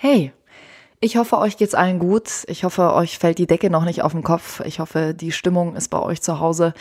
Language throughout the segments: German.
Hey, ich hoffe, euch geht's allen gut. Ich hoffe, euch fällt die Decke noch nicht auf den Kopf. Ich hoffe, die Stimmung ist bei euch zu Hause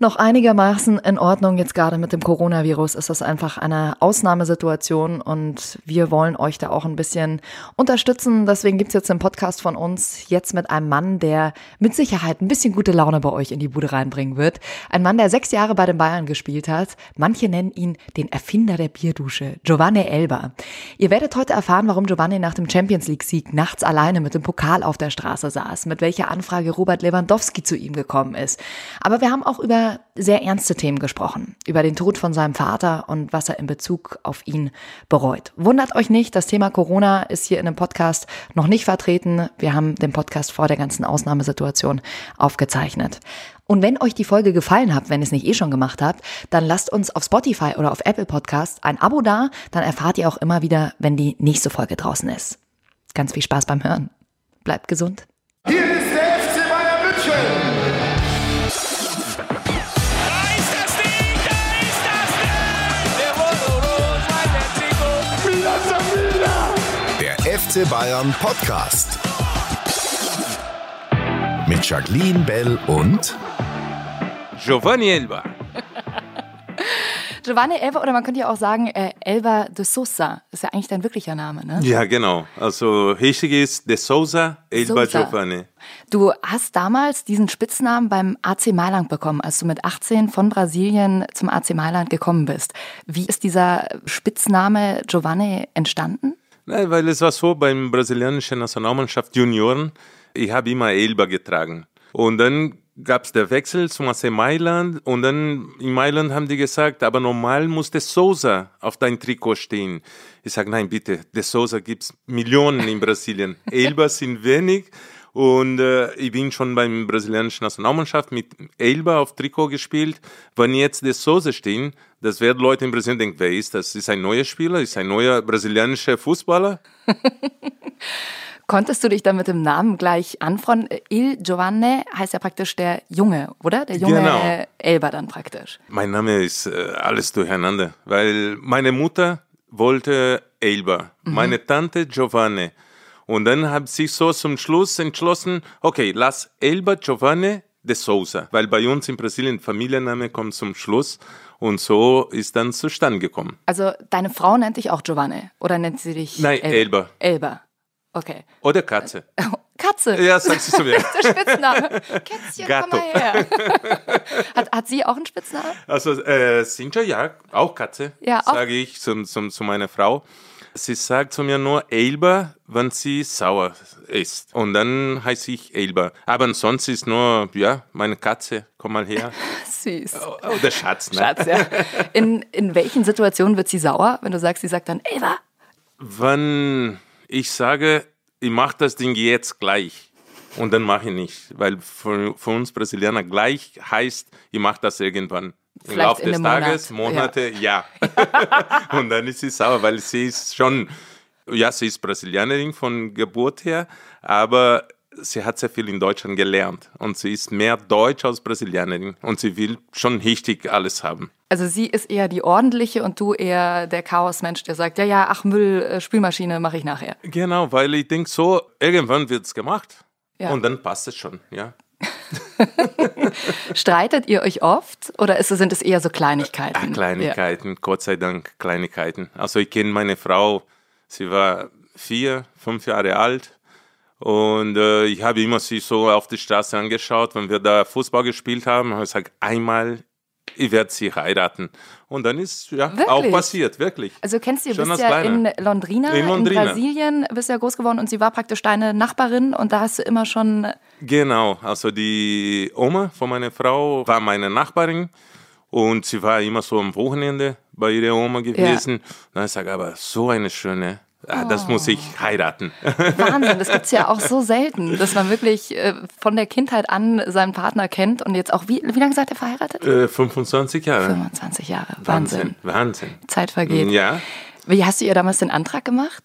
noch einigermaßen in Ordnung. Jetzt gerade mit dem Coronavirus ist das einfach eine Ausnahmesituation und wir wollen euch da auch ein bisschen unterstützen. Deswegen gibt's jetzt einen Podcast von uns jetzt mit einem Mann, der mit Sicherheit ein bisschen gute Laune bei euch in die Bude reinbringen wird. Ein Mann, der sechs Jahre bei den Bayern gespielt hat. Manche nennen ihn den Erfinder der Bierdusche, Giovanni Elba. Ihr werdet heute erfahren, warum Giovanni nach dem Champions League-Sieg nachts alleine mit dem Pokal auf der Straße saß, mit welcher Anfrage Robert Lewandowski zu ihm gekommen ist. Aber wir haben auch über sehr ernste Themen gesprochen, über den Tod von seinem Vater und was er in Bezug auf ihn bereut. Wundert euch nicht, das Thema Corona ist hier in dem Podcast noch nicht vertreten. Wir haben den Podcast vor der ganzen Ausnahmesituation aufgezeichnet. Und wenn euch die Folge gefallen hat, wenn ihr es nicht eh schon gemacht habt, dann lasst uns auf Spotify oder auf Apple Podcast ein Abo da, dann erfahrt ihr auch immer wieder, wenn die nächste Folge draußen ist. Ganz viel Spaß beim Hören. Bleibt gesund. Hier ist der FC Bayern München. FC Bayern Podcast. Mit Jacqueline Bell und Giovanni Elba. Giovanni Elba oder man könnte ja auch sagen äh, Elba de Sousa. Ist ja eigentlich dein wirklicher Name, ne? Ja, genau. Also richtig ist De Souza Elba Sousa. Giovanni. Du hast damals diesen Spitznamen beim AC Mailand bekommen, als du mit 18 von Brasilien zum AC Mailand gekommen bist. Wie ist dieser Spitzname Giovanni entstanden? Nein, weil es war so beim brasilianischen Nationalmannschaft Junioren, ich habe immer Elba getragen. Und dann gab es der Wechsel zum AC Mailand und dann in Mailand haben die gesagt, aber normal muss De Souza auf dein Trikot stehen. Ich sage, nein, bitte, De Souza gibt's Millionen in Brasilien. Elba sind wenig und äh, ich bin schon beim brasilianischen Nationalmannschaft mit Elba auf Trikot gespielt. Wenn jetzt De Souza stehen, das werden Leute in Brasilien denken, wer ist das? Ist ein neuer Spieler? Ist ein neuer brasilianischer Fußballer? Konntest du dich dann mit dem Namen gleich anfreunden? Il Giovanni heißt ja praktisch der Junge, oder? Der junge Genau. äh, Elba dann praktisch. Mein Name ist äh, alles durcheinander, weil meine Mutter wollte Elba, meine Tante Giovanni. Und dann hat sich so zum Schluss entschlossen, okay, lass Elba Giovanni de Souza, weil bei uns in Brasilien Familienname kommt zum Schluss und so ist dann zustande gekommen. Also deine Frau nennt dich auch Giovanni oder nennt sie dich Nein, Elba. Elba. Okay. Oder Katze. Katze. Ja, sagst du zu mir. Der Spitzname. Kätzchen, Gatto. komm mal her. hat, hat sie auch einen Spitznamen? Also äh, Sinja, ja, auch Katze, Ja, auch. sage ich zum, zum, zu meiner Frau. Sie sagt zu mir nur Elba, wenn sie sauer ist. Und dann heiße ich Elba. Aber ansonsten ist nur, ja, meine Katze, komm mal her. Süß. Oh, der Schatz, ne? Schatz, ja. In, in welchen Situationen wird sie sauer, wenn du sagst, sie sagt dann Elba? Wenn ich sage, ich mache das Ding jetzt gleich. Und dann mache ich nicht. Weil für, für uns Brasilianer gleich heißt, ich mache das irgendwann. Im Vielleicht Laufe in des Tages, Monat, Monate, ja. und dann ist sie sauer, weil sie ist schon, ja, sie ist Brasilianerin von Geburt her, aber sie hat sehr viel in Deutschland gelernt. Und sie ist mehr Deutsch als Brasilianerin. Und sie will schon richtig alles haben. Also sie ist eher die ordentliche und du eher der Chaosmensch, der sagt, ja, ja, ach Müll, äh, Spülmaschine mache ich nachher. Genau, weil ich denke so, irgendwann wird es gemacht. Ja. Und dann passt es schon, ja. Streitet ihr euch oft oder ist, sind es eher so Kleinigkeiten? Ach, Kleinigkeiten, Gott sei Dank Kleinigkeiten. Also ich kenne meine Frau, sie war vier, fünf Jahre alt und äh, ich habe immer sie so auf die Straße angeschaut, wenn wir da Fußball gespielt haben, habe ich gesagt, einmal, ich werde sie heiraten. Und dann ist ja Wirklich? auch passiert, wirklich. Also du kennst du, Schon bist ja in. Londrina, In in, Londrina. Brasilien, bist ja groß geworden und sie war praktisch deine Nachbarin und da hast du immer schon, Genau, also die Oma von meiner Frau war meine Nachbarin und sie war immer so am Wochenende bei ihrer Oma gewesen. Dann sage ich aber so eine schöne, ah, das muss ich heiraten. Wahnsinn, das gibt's ja auch so selten, dass man wirklich äh, von der Kindheit an seinen Partner kennt und jetzt auch, wie, wie lange seid ihr verheiratet? äh, 25 Jahre. 25 Jahre, Wahnsinn. Wahnsinn, Wahnsinn. Zeit vergeht. Ja, Wie hast du ihr damals den Antrag gemacht?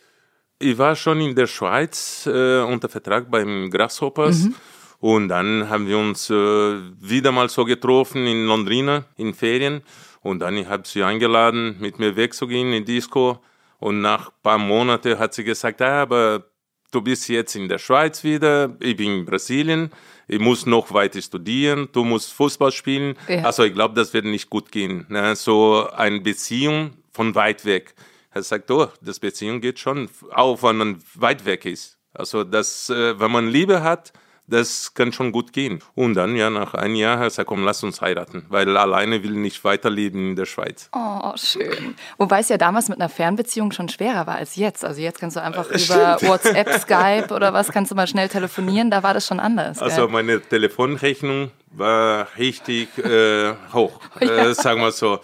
ich war schon in der Schweiz äh, unter Vertrag beim Grasshoppers. Und dann haben wir uns äh, wieder mal so getroffen in Londrina in Ferien. Und dann ich habe sie eingeladen, mit mir wegzugehen in die Disco. Und nach ein paar Monaten hat sie gesagt, ah, aber du bist jetzt in der Schweiz wieder, ich bin in Brasilien, ich muss noch weiter studieren, du musst Fußball spielen. Ja. Also ich glaube, das wird nicht gut gehen. Ne? So eine Beziehung von weit weg. Er sagt, oh, das Beziehung geht schon, auch wenn man weit weg ist. Also das, äh, wenn man Liebe hat, das kann schon gut gehen. Und dann, ja, nach einem Jahr hat er gesagt, komm, lass uns heiraten, weil alleine will ich nicht weiterleben in der Schweiz. Oh, schön. Wobei es ja damals mit einer Fernbeziehung schon schwerer war als jetzt. Also jetzt kannst du einfach über WhatsApp, Skype oder was kannst du mal schnell telefonieren. Da war das schon anders. Also gell? meine Telefonrechnung war richtig äh, hoch, äh, sagen wir so.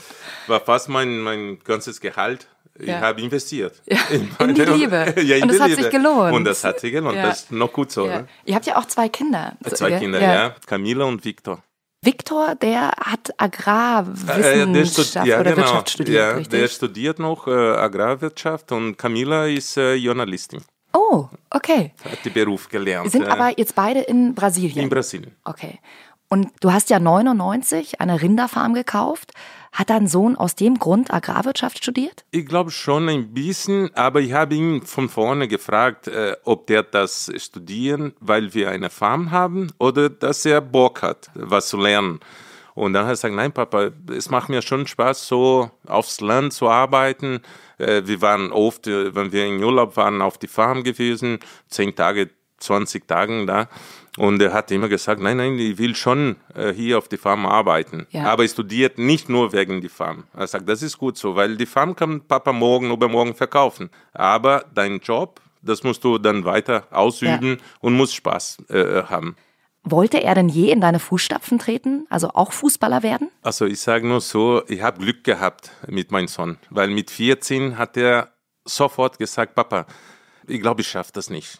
War fast mein, mein ganzes Gehalt. Ich Ja. habe investiert. In die Liebe. ja, in Und das hat Liebe. sich gelohnt. Und das hat sich gelohnt. Ja. Das ist noch gut so. ja. Ne? Ihr habt ja auch zwei Kinder. Zwei gell? Kinder, ja. Camila und Victor. Viktor, der hat Äh, Agrarwissenschaft stud- ja, oder genau. Wirtschaft studiert, ja, richtig? Der studiert noch äh, Agrarwirtschaft und Camila ist äh, Journalistin. oh, okay. Hat den Beruf gelernt. Sind äh, aber jetzt beide in Brasilien. in Brasilien. Okay. Und du hast ja 99 eine Rinderfarm gekauft. Hat dein Sohn aus dem Grund Agrarwirtschaft studiert? Ich glaube schon ein bisschen, aber ich habe ihn von vorne gefragt, äh, ob der das studieren, weil wir eine Farm haben oder dass er Bock hat, was zu lernen. Und dann hat er gesagt, nein Papa, es macht mir schon Spaß, so aufs Land zu arbeiten. Äh, wir waren oft, äh, wenn wir in Urlaub waren, auf die Farm gewesen, zehn Tage, 20 Tagen da. Und er hat immer gesagt, nein, nein, ich will schon äh, hier auf die Farm arbeiten. Ja. Aber er studiert nicht nur wegen die Farm. Er sagt, das ist gut so, weil die Farm kann Papa morgen, übermorgen verkaufen. Aber dein Job, das musst du dann weiter ausüben und musst Spaß äh, haben. Wollte er denn je in deine Fußstapfen treten? Also auch Fußballer werden? Also ich sage nur so, ich habe Glück gehabt mit meinem Sohn, weil mit 14 hat er sofort gesagt, Papa, ich glaube, ich schaffe das nicht.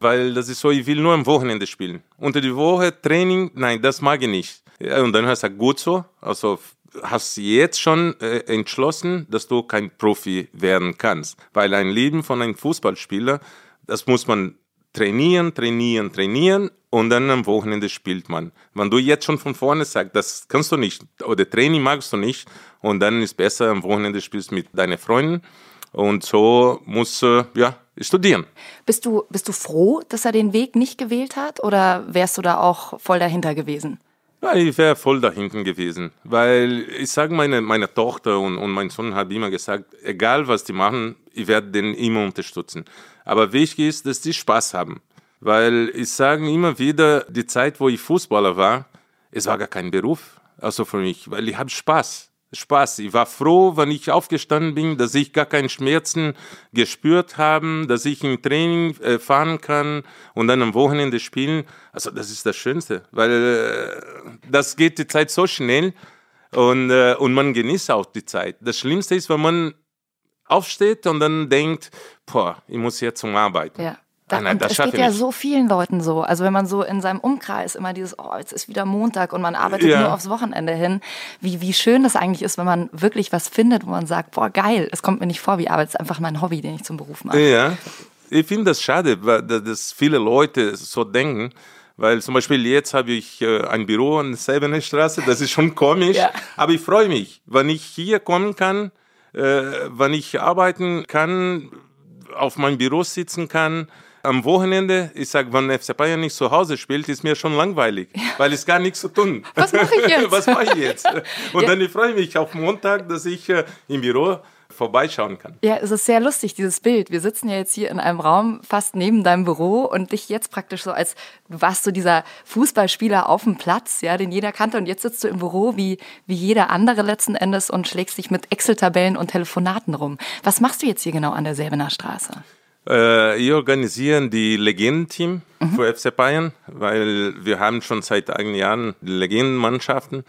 Weil das ist so, ich will nur am Wochenende spielen. Unter die Woche Training, nein, das mag ich nicht. Und dann er gesagt, gut so, also hast du jetzt schon äh, entschlossen, dass du kein Profi werden kannst. Weil ein Leben von einem Fußballspieler, das muss man trainieren, trainieren, trainieren und dann am Wochenende spielt man. Wenn du jetzt schon von vorne sagst, das kannst du nicht oder Training magst du nicht und dann ist besser am Wochenende spielst mit deinen Freunden und so musst du ja studieren. Bist du, bist du froh, dass er den Weg nicht gewählt hat? Oder wärst du da auch voll dahinter gewesen? Ja, ich wäre voll da hinten gewesen, weil ich sage meine, meine Tochter und, und mein Sohn haben immer gesagt, egal was die machen, ich werde den immer unterstützen. Aber wichtig ist, dass die Spaß haben, weil ich sage immer wieder, die Zeit, wo ich Fußballer war, es war gar kein Beruf, also für mich, weil ich habe Spaß. Spaß. Ich war froh, wenn ich aufgestanden bin, dass ich gar keine Schmerzen gespürt habe, dass ich im Training äh, fahren kann und dann am Wochenende spielen. Also das ist das Schönste, weil äh, das geht die Zeit so schnell und, äh, und man genießt auch die Zeit. Das Schlimmste ist, wenn man aufsteht und dann denkt, boah, ich muss jetzt zum Arbeiten. Ja. Da, Ah, nein, das es geht ja nicht. so vielen Leuten so. Also wenn man so in seinem Umkreis immer dieses, oh, jetzt ist wieder Montag und man arbeitet Ja. nur aufs Wochenende hin. Wie, wie schön das eigentlich ist, wenn man wirklich was findet, wo man sagt, boah, geil, es kommt mir nicht vor wie Arbeit, es ist einfach mein Hobby, den ich zum Beruf mache. Ja, ich finde das schade, weil- da- dass viele Leute so denken. Weil zum Beispiel jetzt habe ich äh, ein Büro an der Sebener Straße, das ist schon komisch, Ja. aber ich freue mich, wenn ich hier kommen kann, äh, wenn ich arbeiten kann, auf meinem Büro sitzen kann. Am Wochenende, ich sage, wenn FC Bayern nicht zu Hause spielt, ist mir schon langweilig, weil es gar nichts zu tun. Was mache ich jetzt? Was mache ich jetzt? Und Ja. dann ich freue mich auf Montag, dass ich äh, im Büro vorbeischauen kann. Ja, es ist sehr lustig, dieses Bild. Wir sitzen ja jetzt hier in einem Raum fast neben deinem Büro und dich jetzt praktisch so als, du warst so dieser Fußballspieler auf dem Platz, ja, den jeder kannte und jetzt sitzt du im Büro wie, wie jeder andere letzten Endes und schlägst dich mit Excel-Tabellen und Telefonaten rum. Was machst du jetzt hier genau an der Säbener Straße? Äh, wir organisieren die Legendenteam für FC Bayern, weil wir haben schon seit einigen Jahren Legendenmannschaften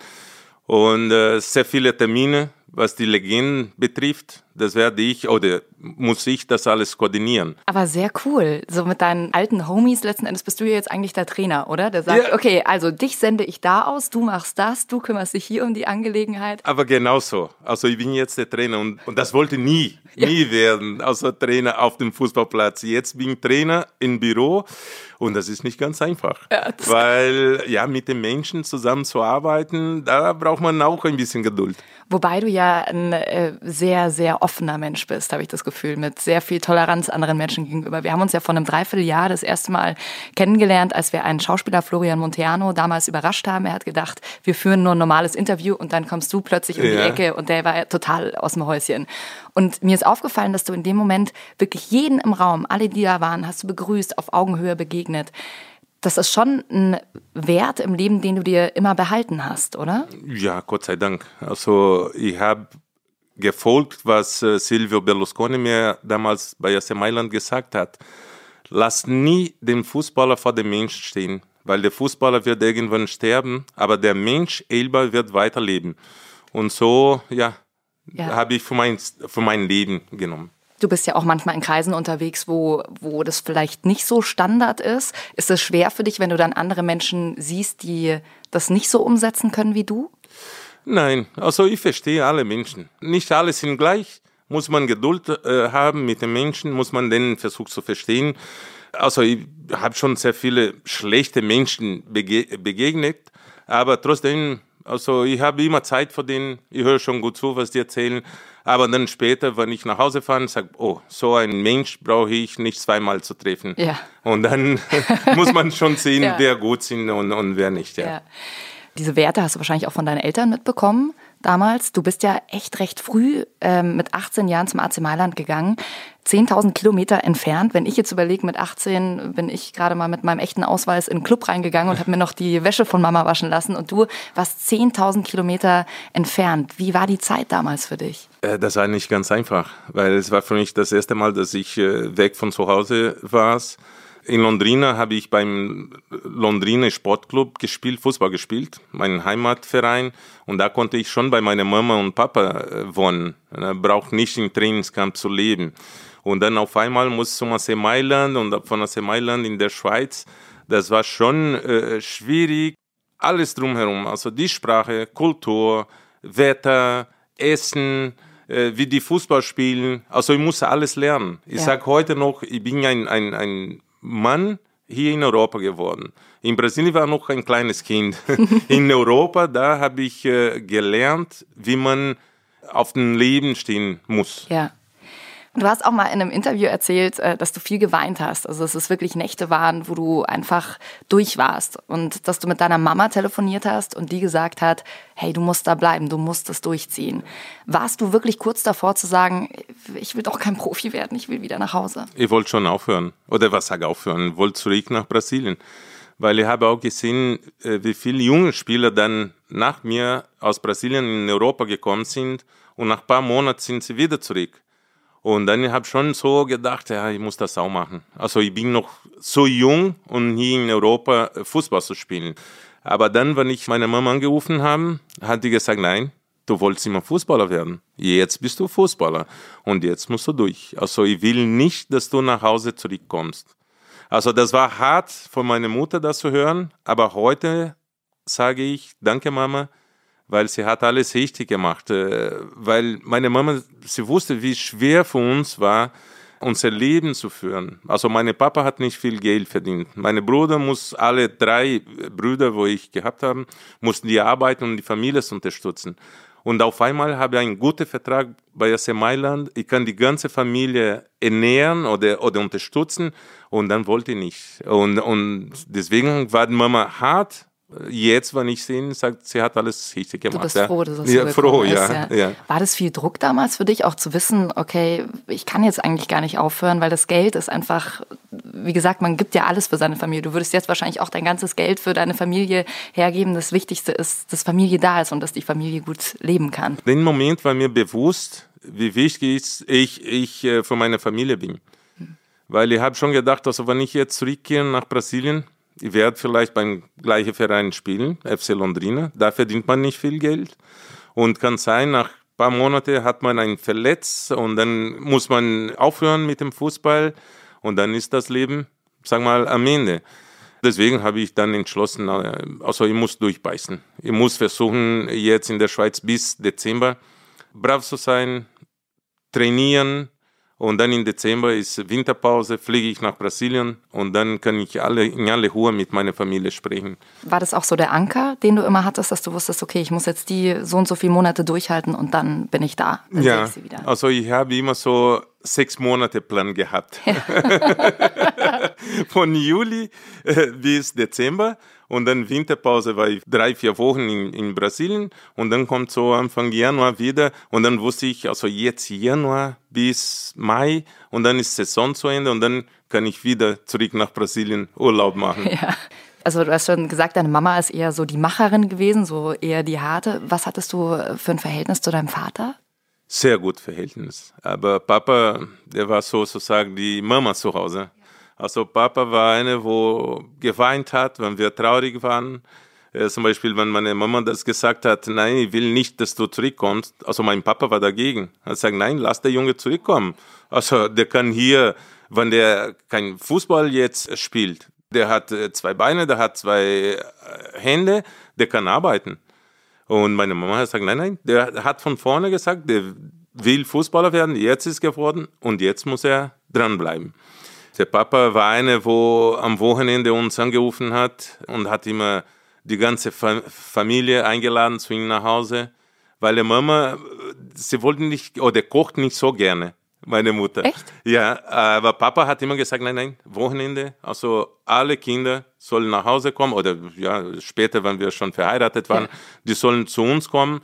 und äh, sehr viele Termine, was die Legenden betrifft. Das werde ich oder muss ich das alles koordinieren. Aber sehr cool. So mit deinen alten Homies letzten Endes bist du ja jetzt eigentlich der Trainer, oder? Der sagt, Ja. okay, also dich sende ich da aus, du machst das, du kümmerst dich hier um die Angelegenheit. Aber genauso. Also ich bin jetzt der Trainer und, und das wollte nie, nie werden, also Trainer auf dem Fußballplatz. Jetzt bin ich Trainer im Büro und das ist nicht ganz einfach. weil ja, mit den Menschen zusammenzuarbeiten, da braucht man auch ein bisschen Geduld. Wobei du ja ein äh, sehr, sehr offener Mensch bist, habe ich das Gefühl, mit sehr viel Toleranz anderen Menschen gegenüber. Wir haben uns ja vor einem Dreivierteljahr das erste Mal kennengelernt, als wir einen Schauspieler, Florian Monteano, damals überrascht haben. Er hat gedacht, wir führen nur ein normales Interview und dann kommst du plötzlich um die Ja. Ecke und der war total aus dem Häuschen. Und mir ist aufgefallen, dass du in dem Moment wirklich jeden im Raum, alle, die da waren, hast du begrüßt, auf Augenhöhe begegnet. Das ist schon ein Wert im Leben, den du dir immer behalten hast, oder? Ja, Gott sei Dank. Also ich habe gefolgt, was äh, Silvio Berlusconi mir damals bei AC Mailand gesagt hat. Lass nie den Fußballer vor dem Mensch stehen, weil der Fußballer wird irgendwann sterben, aber der Mensch selber wird weiterleben. Und so, ja, Ja. habe ich für mein, für mein Leben genommen. Du bist ja auch manchmal in Kreisen unterwegs, wo, wo das vielleicht nicht so Standard ist. Ist es schwer für dich, wenn du dann andere Menschen siehst, die das nicht so umsetzen können wie du? Nein, also ich verstehe alle Menschen. Nicht alle sind gleich. Muss man Geduld äh, haben mit den Menschen, muss man denen versuchen zu verstehen. Also ich habe schon sehr viele schlechte Menschen bege begegnet, aber trotzdem, also ich habe immer Zeit für denen. Ich höre schon gut zu, was die erzählen. Aber dann später, wenn ich nach Hause fahre, sage oh, so einen Mensch brauche ich nicht zweimal zu treffen. Ja. Und dann muss man schon sehen, Ja. wer gut sind und, und wer nicht. Ja. Ja. Diese Werte hast du wahrscheinlich auch von deinen Eltern mitbekommen damals. Du bist ja echt recht früh ähm, mit 18 Jahren zum AC Mailand gegangen. 10.000 Kilometer entfernt. Wenn ich jetzt überlege, mit 18 bin ich gerade mal mit meinem echten Ausweis in den Club reingegangen und habe mir noch die Wäsche von Mama waschen lassen. Und du warst 10.000 Kilometer entfernt. Wie war die Zeit damals für dich? Äh, Das war nicht ganz einfach, weil es war für mich das erste Mal, dass ich äh, weg von zu Hause war. In Londrina habe ich beim Londrina Sportclub gespielt, Fußball gespielt, mein Heimatverein. Und da konnte ich schon bei meiner Mama und Papa äh, wohnen. Braucht nicht im Trainingscamp zu leben. Und dann auf einmal muss zum AC Mailand und von AC Mailand in der Schweiz. Das war schon äh, schwierig. Alles drumherum, also die Sprache, Kultur, Wetter, Essen, äh, wie die Fußball spielen. Also ich musste alles lernen. Ich Ja. sag heute noch, ich bin ein, ein, ein Mann hier in Europa geworden. In Brasilien war noch ein kleines Kind. in Europa, da habe ich äh, gelernt, wie man auf dem Leben stehen muss. Ja. Du hast auch mal in einem Interview erzählt, äh, dass du viel geweint hast. Also dass es wirklich Nächte waren, wo du einfach durch warst. Und dass du mit deiner Mama telefoniert hast und die gesagt hat, hey, du musst da bleiben, du musst es durchziehen. Warst du wirklich kurz davor zu sagen, ich will doch kein Profi werden, ich will wieder nach Hause? Ich wollte schon aufhören. Oder was sage aufhören? Ich wollte zurück nach Brasilien. Weil ich habe auch gesehen, äh, wie viele junge Spieler dann nach mir aus Brasilien in Europa gekommen sind und nach ein paar Monaten sind sie wieder zurück. Und dann habe ich schon so gedacht, ja, ich muss das auch machen. Also ich bin noch so jung, um hier in Europa äh, Fußball zu spielen. Aber dann, wenn ich meine Mama angerufen habe, hat die gesagt, nein, du wolltest immer Fußballer werden. Jetzt bist du Fußballer und jetzt musst du durch. Also ich will nicht, dass du nach Hause zurückkommst. Also das war hart von meiner Mutter, das zu hören, aber heute sage ich, danke Mama, weil sie hat alles richtig gemacht. Äh, Weil meine Mama, sie wusste, wie schwer für uns war, unser Leben zu führen. Also mein Papa hat nicht viel Geld verdient. Meine Brüder muss alle drei Brüder, wo ich gehabt habe, mussten die arbeiten, um die Familie unterstützen. Und auf einmal habe ich einen guten Vertrag bei AC Mailand. Ich kann die ganze Familie ernähren oder, oder unterstützen. Und dann wollte ich nicht. Und, und deswegen war die Mama hart. Jetzt, wenn ich sehe, sagt, sie hat alles richtig gemacht. Du bist ja. froh, dass es ja, froh, gekommen ja, ist, ja. War das viel Druck damals für dich, auch zu wissen, okay, ich kann jetzt eigentlich gar nicht aufhören, weil das Geld ist einfach, wie gesagt, man gibt ja alles für seine Familie. Du würdest jetzt wahrscheinlich auch dein ganzes Geld für deine Familie hergeben. Das Wichtigste ist, dass Familie da ist und dass die Familie gut leben kann. Den Moment war mir bewusst, wie wichtig ich, ich äh, für meine Familie bin. Weil ich habe schon gedacht, also wenn ich jetzt zurückgehe nach Brasilien, ich werde vielleicht beim gleichen Verein spielen, FC Londrina. Da verdient man nicht viel Geld. Und kann sein, nach ein paar Monaten hat man einen verletzt und dann muss man aufhören mit dem Fußball und dann ist das Leben, sag mal, am Ende. Deswegen habe ich dann entschlossen, äh, also ich muss durchbeißen. Ich muss versuchen, jetzt in der Schweiz bis Dezember brav zu sein, trainieren Und dann im Dezember ist Winterpause, fliege ich nach Brasilien und dann kann ich alle, in alle Ruhe mit meiner Familie sprechen. War das auch so der Anker, den du immer hattest, dass du wusstest, okay, ich muss jetzt die so und so viele Monate durchhalten und dann bin ich da, dann sehe Ja, ich sie wieder. also ich habe immer so sechs Monate Plan gehabt. Von Juli äh, bis Dezember und dann Winterpause war ich drei, vier Wochen in, in Brasilien und dann kommt so Anfang Januar wieder und dann wusste ich, also jetzt Januar bis Mai und dann ist Saison zu Ende und dann kann ich wieder zurück nach Brasilien Urlaub machen. Ja. Also du hast schon gesagt, deine Mama ist eher so die Macherin gewesen, so eher die harte. Was hattest du für ein Verhältnis zu deinem Vater? Sehr gut Verhältnis. Aber Papa, der war sozusagen die Mama zu Hause. Also Papa war eine, wo geweint hat, wenn wir traurig waren. Äh, zum Beispiel, wenn meine Mama das gesagt hat, nein, ich will nicht, dass du zurückkommst. Also mein Papa war dagegen. Er gesagt, nein, lass der Junge zurückkommen. Also der kann hier, wenn der kein Fußball jetzt spielt, der hat äh, zwei Beine, der hat zwei äh, Hände, der kann arbeiten. Und meine Mama hat gesagt, nein, nein, der hat von vorne gesagt, der will Fußballer werden, jetzt ist geworden und jetzt muss er dranbleiben. Der Papa war einer, wo am Wochenende uns angerufen hat und hat immer die ganze Fa Familie eingeladen zu ihm nach Hause, weil die Mama, sie wollten nicht, oder kocht nicht so gerne, meine Mutter. Echt? Ja, aber Papa hat immer gesagt, nein, nein, Wochenende, also alle Kinder sollen nach Hause kommen oder ja, später, wenn wir schon verheiratet waren, Ja. die sollen zu uns kommen,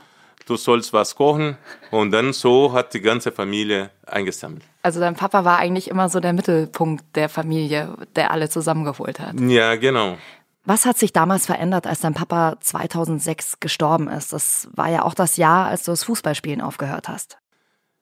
du sollst was kochen und dann so hat die ganze Familie eingesammelt. Also dein Papa war eigentlich immer so der Mittelpunkt der Familie, der alle zusammengeholt hat. Ja, genau. Was hat sich damals verändert, als dein Papa 2006 gestorben ist? Das war ja auch das Jahr, als du das Fußballspielen aufgehört hast.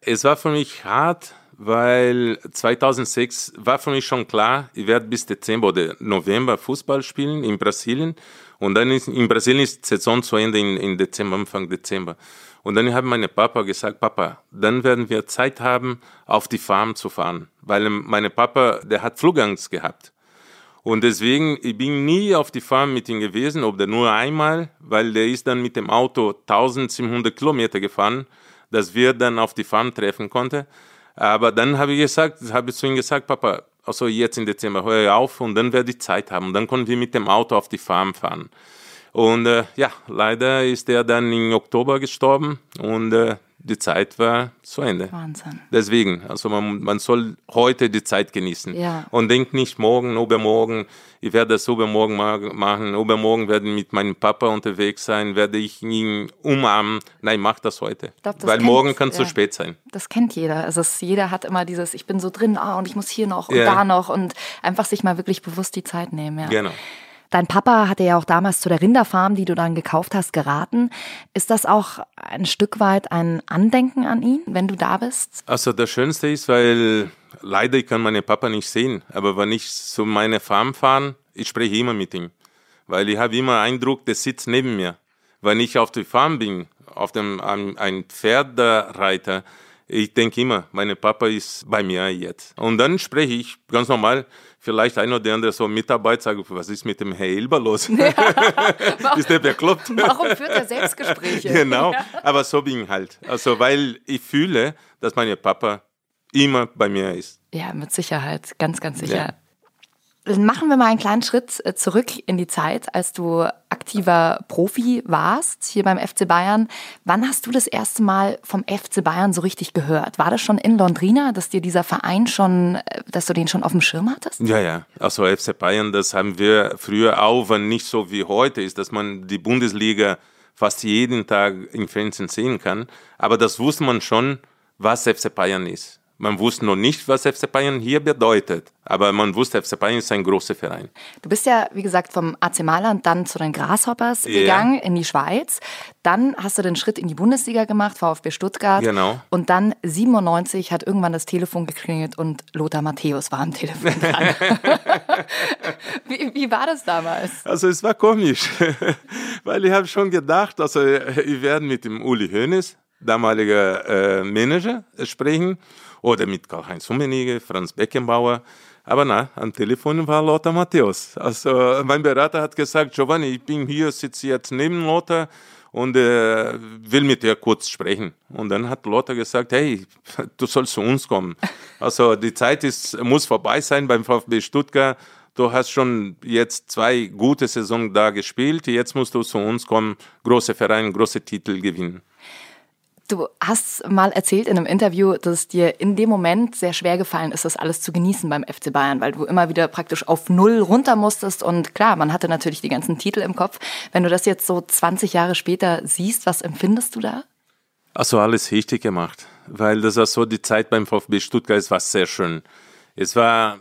Es war für mich hart, weil 2006 war für mich schon klar, ich werde bis Dezember oder November Fußball spielen in Brasilien. Und dann ist in Brasilien ist die Saison zu Ende in, in Dezember, Anfang Dezember. Und dann hat meine Papa gesagt, Papa, dann werden wir Zeit haben, auf die Farm zu fahren. Weil mein Papa, der hat Flugangst gehabt. Und deswegen, ich bin nie auf die Farm mit ihm gewesen, oder nur einmal, weil der ist dann mit dem Auto 1700 Kilometer gefahren, dass wir dann auf die Farm treffen konnten. Aber dann habe ich gesagt, habe ich zu ihm gesagt, Papa, also jetzt im Dezember, hör auf und dann werde ich Zeit haben. Dann können wir mit dem Auto auf die Farm fahren. Und äh, ja, leider ist er dann im Oktober gestorben und äh, die Zeit war zu Ende. Wahnsinn. Deswegen, also man, man soll heute die Zeit genießen. Ja. Und denkt nicht morgen, übermorgen, ich werde das übermorgen ma- machen, übermorgen werde ich mit meinem Papa unterwegs sein, werde ich ihn umarmen. Nein, mach das heute. glaub, das Weil kennt- morgen kann es ja. zu spät sein. Das kennt jeder. Also es, jeder hat immer dieses, ich bin so drin, ah, und ich muss hier noch und Ja. da noch und einfach sich mal wirklich bewusst die Zeit nehmen. Ja. Genau. Dein Papa hatte ja auch damals zu der Rinderfarm, die du dann gekauft hast, geraten. Ist das auch ein Stück weit ein Andenken an ihn, wenn du da bist? Also das Schönste ist, weil leider ich kann meinen Papa nicht sehen, aber wenn ich zu meiner Farm fahre, ich spreche immer mit ihm, weil ich habe immer Eindruck, der sitzt neben mir. Wenn ich auf der Farm bin, auf dem ein, ein ich denke immer, mein Papa ist bei mir jetzt. Und dann spreche ich ganz normal, vielleicht ein oder andere so Mitarbeiter sagt, was ist mit dem Herr Elber los? ist der bekloppt? Warum führt er Selbstgespräche? genau, aber so bin ich halt. Also weil ich fühle, dass mein Papa immer bei mir ist. Ja, mit Sicherheit, ganz, ganz sicher. Ja. Dann machen wir mal einen kleinen Schritt äh, zurück in die Zeit, als du aktiver Profi warst hier beim FC Bayern. Wann hast du das erste Mal vom FC Bayern so richtig gehört? War das schon in Londrina, dass dir dieser Verein schon, äh, dass du den schon auf dem Schirm hattest? Ja, ja. Also FC Bayern, das haben wir früher auch, wenn nicht so wie heute ist, dass man die Bundesliga fast jeden Tag im Fernsehen sehen kann. Aber das wusste man schon, was FC Bayern ist. Man wusste noch nicht, was FC Bayern hier bedeutet, aber man wusste, FC Bayern ist ein großer Verein. Du bist ja, wie gesagt, vom AC Mailand dann zu den Grasshoppers Ja. gegangen in die Schweiz. Dann hast du den Schritt in die Bundesliga gemacht, VfB Stuttgart. Genau. Und dann 97 hat irgendwann das Telefon geklingelt und Lothar Matthäus war am Telefon dran. wie, wie war das damals? Also es war komisch, weil ich habe schon gedacht, also ich werde mit dem Uli Hoeneß, damaliger äh, Manager, sprechen oder mit Karl-Heinz Rummenigge, Franz Beckenbauer. Aber na, am Telefon war Lothar Matthäus. Also mein Berater hat gesagt, Giovanni, ich bin hier, sitze jetzt neben Lothar und äh, will mit dir kurz sprechen. Und dann hat Lothar gesagt, hey, du sollst zu uns kommen. Also die Zeit ist, muss vorbei sein beim VfB Stuttgart. Du hast schon jetzt zwei gute Saisons da gespielt. Jetzt musst du zu uns kommen, große Vereine, große Titel gewinnen. Du hast mal erzählt in einem Interview, dass es dir in dem Moment sehr schwer gefallen ist, das alles zu genießen beim FC Bayern, weil du immer wieder praktisch auf Null runter musstest. Und klar, man hatte natürlich die ganzen Titel im Kopf. Wenn du das jetzt so 20 Jahre später siehst, was empfindest du da? Also alles richtig gemacht, weil das war so die Zeit beim VfB Stuttgart, es war sehr schön. Es war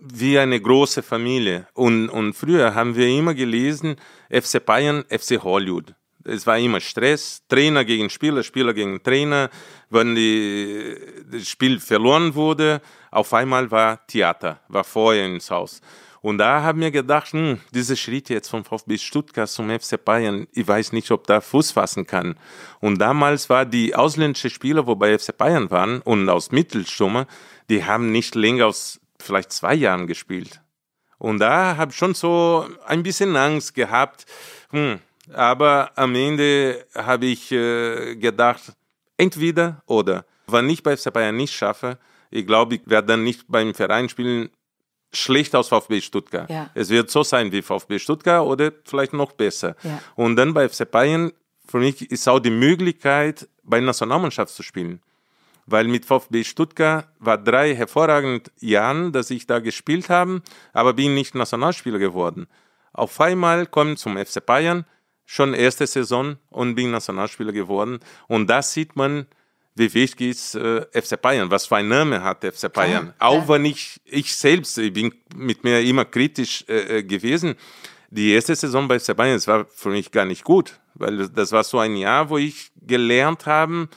wie eine große Familie. Und, und früher haben wir immer gelesen, FC Bayern, FC Hollywood. Es war immer Stress, Trainer gegen Spieler, Spieler gegen Trainer. Wenn die, das Spiel verloren wurde, auf einmal war Theater, war Feuer ins Haus. Und da haben wir gedacht, hm, dieser Schritt jetzt vom VfB Stuttgart zum FC Bayern, ich weiß nicht, ob da Fuß fassen kann. Und damals war die ausländische Spieler, wo bei FC Bayern waren und aus Mittelstumme, die haben nicht länger als vielleicht zwei Jahren gespielt. Und da habe ich schon so ein bisschen Angst gehabt. Hm, aber am Ende habe ich äh, gedacht, entweder oder. Wenn ich bei FC Bayern nicht schaffe, ich glaube, ich werde dann nicht beim Verein spielen, schlecht aus VfB Stuttgart. Ja. Es wird so sein wie VfB Stuttgart oder vielleicht noch besser. Ja. Und dann bei FC Bayern, für mich ist auch die Möglichkeit, bei Nationalmannschaft zu spielen. Weil mit VfB Stuttgart war drei hervorragende Jahre, dass ich da gespielt habe, aber bin nicht Nationalspieler geworden. Auf einmal kommen zum FC Bayern, schon erste Saison und bin Nationalspieler geworden. Und da sieht man, wie wichtig ist äh, FC Bayern, was für ein Name hat FC Bayern. Klar, Auch ja. wenn ich, ich selbst, ich bin mit mir immer kritisch äh, äh, gewesen. Die erste Saison bei FC Bayern, das war für mich gar nicht gut, weil das war so ein Jahr, wo ich gelernt habe,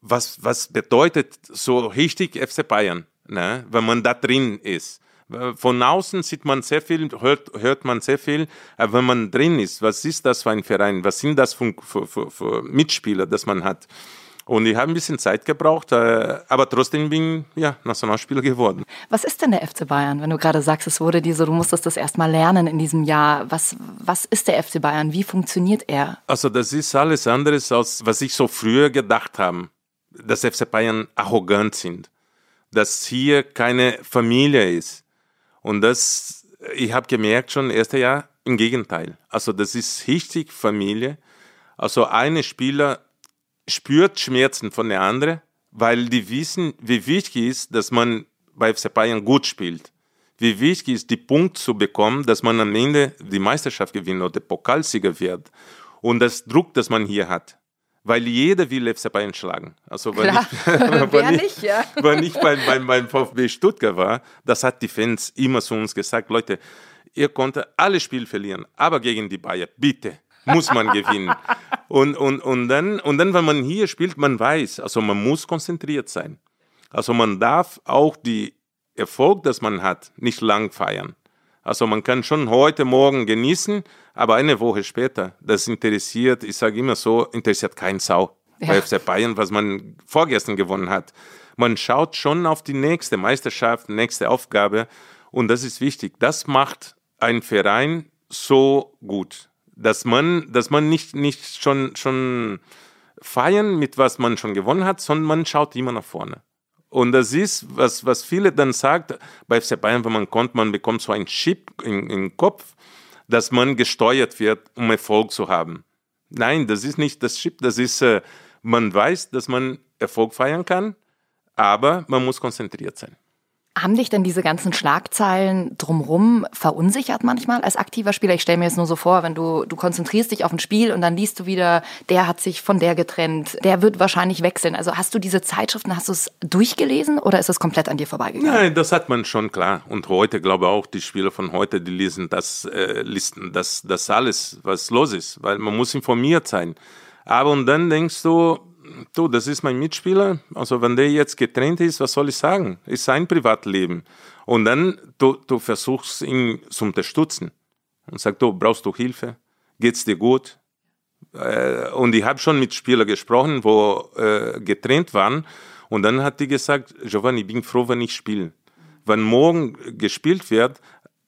was, was bedeutet so richtig FC Bayern, ne? wenn man da drin ist. Von außen sieht man sehr viel, hört, hört man sehr viel, aber wenn man drin ist, was ist das für ein Verein, was sind das für, für, für, für Mitspieler, das man hat. Und ich habe ein bisschen Zeit gebraucht, äh, aber trotzdem bin ich ja, Nationalspieler geworden. Was ist denn der FC Bayern, wenn du gerade sagst, es wurde dir so, du musstest das erstmal lernen in diesem Jahr. Was, was ist der FC Bayern? Wie funktioniert er? Also das ist alles anderes, als was ich so früher gedacht habe, dass FC Bayern arrogant sind, dass hier keine Familie ist. Und das, ich habe gemerkt schon, erste Jahr, im Gegenteil. Also das ist richtig Familie. Also eine Spieler spürt Schmerzen von der anderen, weil die wissen, wie wichtig ist, dass man bei FC Bayern gut spielt. Wie wichtig ist, die Punkte zu bekommen, dass man am Ende die Meisterschaft gewinnt oder Pokalsieger wird. Und das Druck, das man hier hat. Weil jeder will FC Bayern schlagen. Also wenn Klar. ich, wenn ich, nicht, ja. wenn ich beim, beim, beim VfB Stuttgart war, das hat die Fans immer zu uns gesagt, Leute, ihr konntet alle Spiele verlieren, aber gegen die Bayern, bitte, muss man gewinnen. Und, und, und, dann, und dann, wenn man hier spielt, man weiß, also man muss konzentriert sein. Also man darf auch die Erfolg, das man hat, nicht lang feiern. Also man kann schon heute Morgen genießen, aber eine Woche später, das interessiert, ich sage immer so, interessiert kein Sau bei Ja. FC Bayern, was man vorgestern gewonnen hat. Man schaut schon auf die nächste Meisterschaft, nächste Aufgabe und das ist wichtig. Das macht ein Verein so gut, dass man, dass man nicht, nicht schon, schon feiern mit was man schon gewonnen hat, sondern man schaut immer nach vorne. Und das ist, was, was viele dann sagt, bei FC wenn man kommt, man bekommt so ein Chip in den Kopf, dass man gesteuert wird, um Erfolg zu haben. Nein, das ist nicht das Chip, das ist, äh, man weiß, dass man Erfolg feiern kann, aber man muss konzentriert sein. Haben dich denn diese ganzen Schlagzeilen drumrum verunsichert manchmal als aktiver Spieler? Ich stelle mir jetzt nur so vor, wenn du, du konzentrierst dich auf ein Spiel und dann liest du wieder, der hat sich von der getrennt, der wird wahrscheinlich wechseln. Also hast du diese Zeitschriften, hast du es durchgelesen oder ist es komplett an dir vorbeigegangen? Nein, das hat man schon klar. Und heute, glaube ich auch, die Spieler von heute, die lesen das, äh, listen das, das alles, was los ist, weil man muss informiert sein. Aber und dann denkst du, du, das ist mein Mitspieler, also wenn der jetzt getrennt ist, was soll ich sagen? Ist sein Privatleben. Und dann, du, du versuchst ihn zu unterstützen und sagst, du, brauchst du Hilfe? Geht's dir gut? Äh, und ich habe schon mit Spielern gesprochen, wo äh, getrennt waren. Und dann hat die gesagt, Giovanni, ich bin froh, wenn ich spiele. Wenn morgen gespielt wird,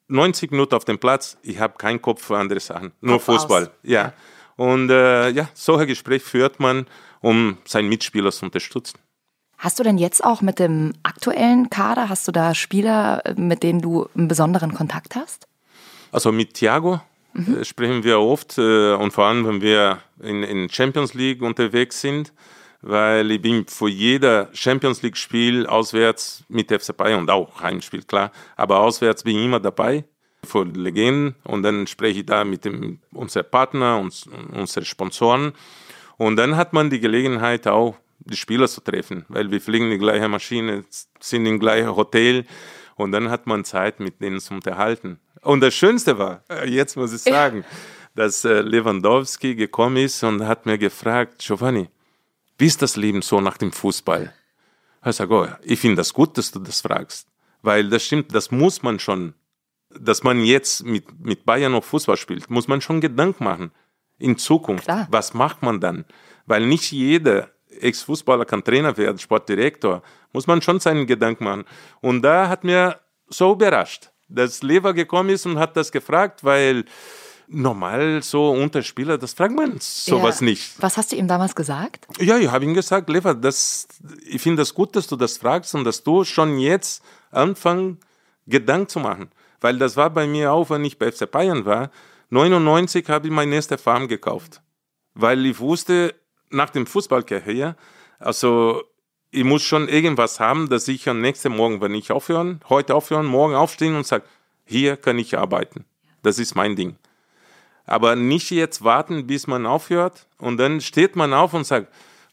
90 Minuten auf dem Platz, ich habe keinen Kopf für andere Sachen, nur Kopf aus. Fußball. Ja. Und äh, ja, solche Gespräche führt man, um seinen Mitspieler zu unterstützen. Hast du denn jetzt auch mit dem aktuellen Kader, hast du da Spieler, mit denen du einen besonderen Kontakt hast? Also mit Thiago äh, sprechen wir oft äh, und vor allem, wenn wir in, in Champions League unterwegs sind, weil ich bin für jeder Champions League Spiel auswärts mit FC Bayern und auch Heimspiel, klar, aber auswärts bin ich immer dabei für Legenden und dann spreche ich da mit dem, unserem Partner und unseren Sponsoren und dann hat man die Gelegenheit auch die Spieler zu treffen, weil wir fliegen die gleiche Maschine, sind im gleichen Hotel und dann hat man Zeit mit denen zu unterhalten. Und das Schönste war, äh, jetzt muss ich sagen, dass äh, Lewandowski gekommen ist und hat mir gefragt, Giovanni, wie ist das Leben so nach dem Fußball? Ich sage, oh, ich finde das gut, dass du das fragst, weil das stimmt, das muss man schon, dass man jetzt mit, mit Bayern noch Fußball spielt, muss man schon Gedanken machen in Zukunft. Klar. Was macht man dann? Weil nicht jeder Ex-Fußballer kann Trainer werden, Sportdirektor, muss man schon seinen Gedanken machen. Und da hat mir so überrascht, dass Lever gekommen ist und hat das gefragt, weil normal so unter Spieler, das fragt man sowas Ja. nicht. Was hast du ihm damals gesagt? Ja, ich habe ihm gesagt, Lever, das, ich finde das gut, dass du das fragst und dass du schon jetzt anfang Gedanken zu machen. Weil das war bei mir auch, wenn ich bei FC Bayern war. 99 habe ich meine erste Farm gekauft. Weil ich wusste, nach dem Fußballkarriere, also ich muss schon irgendwas haben, dass ich am nächsten Morgen, wenn ich aufhören, heute aufhören, morgen aufstehen und sage, hier kann ich arbeiten. Das ist mein Ding. Aber nicht jetzt warten, bis man aufhört und dann steht man auf und sagt,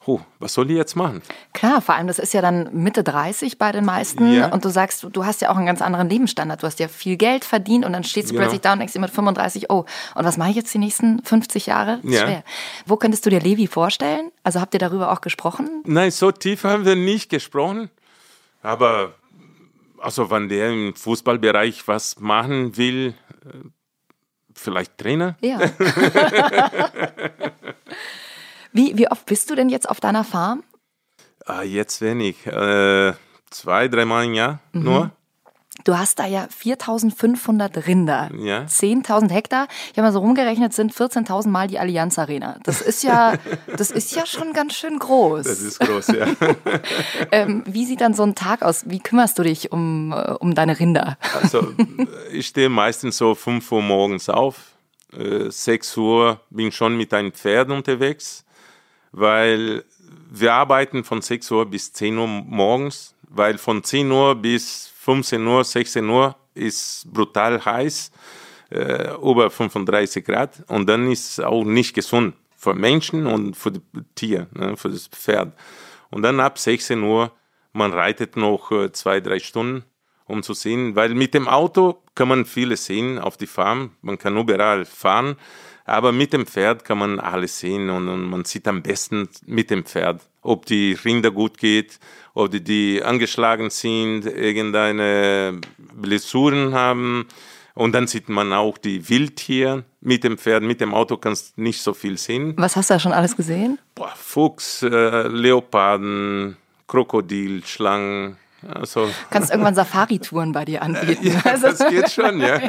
oh, was soll ich jetzt machen? Klar, vor allem, das ist ja dann Mitte 30 bei den meisten Ja. und du sagst, du, hast ja auch einen ganz anderen Lebensstandard. Du hast ja viel Geld verdient und dann stehst du Genau. plötzlich da und denkst dir mit 35, oh, und was mache ich jetzt die nächsten 50 Jahre? Ja. Schwer. Wo könntest du dir Levi vorstellen? Also habt ihr darüber auch gesprochen? Nein, so tief haben wir nicht gesprochen. Aber also wenn der im Fußballbereich was machen will, äh, vielleicht Trainer? Ja. wie, wie oft bist du denn jetzt auf deiner Farm? Ah, jetzt wenig. Äh, zwei, dreimal im Jahr Mhm. nur. Du hast da ja 4500 Rinder, Ja. 10.000 Hektar. Ich habe mal so rumgerechnet, sind 14.000 Mal die Allianz Arena. Das ist ja, das ist ja schon ganz schön groß. Das ist groß, ja. ähm, wie sieht dann so ein Tag aus? Wie kümmerst du dich um, äh, um deine Rinder? Also, ich stehe meistens so 5 Uhr morgens auf. Äh, 6 Uhr bin schon mit einem Pferd unterwegs, weil wir arbeiten von 6 Uhr bis 10 Uhr morgens, weil von 10 Uhr bis 15 Uhr, 16 Uhr ist brutal heiß, äh, über 35 Grad. Und dann ist es auch nicht gesund für Menschen und für das Tier, ne, für das Pferd. Und dann ab 16 Uhr, man reitet noch äh, zwei, drei Stunden, um zu sehen, weil mit dem Auto kann man vieles sehen auf die Farm, man kann überall fahren, aber mit dem Pferd kann man alles sehen und, und man sieht am besten mit dem Pferd, ob die Rinder gut geht, ob die, die angeschlagen sind, irgendeine Blessuren haben. Und dann sieht man auch die Wildtiere mit dem Pferd. Mit dem Auto kannst du nicht so viel sehen. Was hast du da schon alles gesehen? Boah, Fuchs, äh, Leoparden, Krokodil, Schlangen. Also, Kannst irgendwann Safari-Touren bei dir anbieten. ja, Also, das geht schon, ja.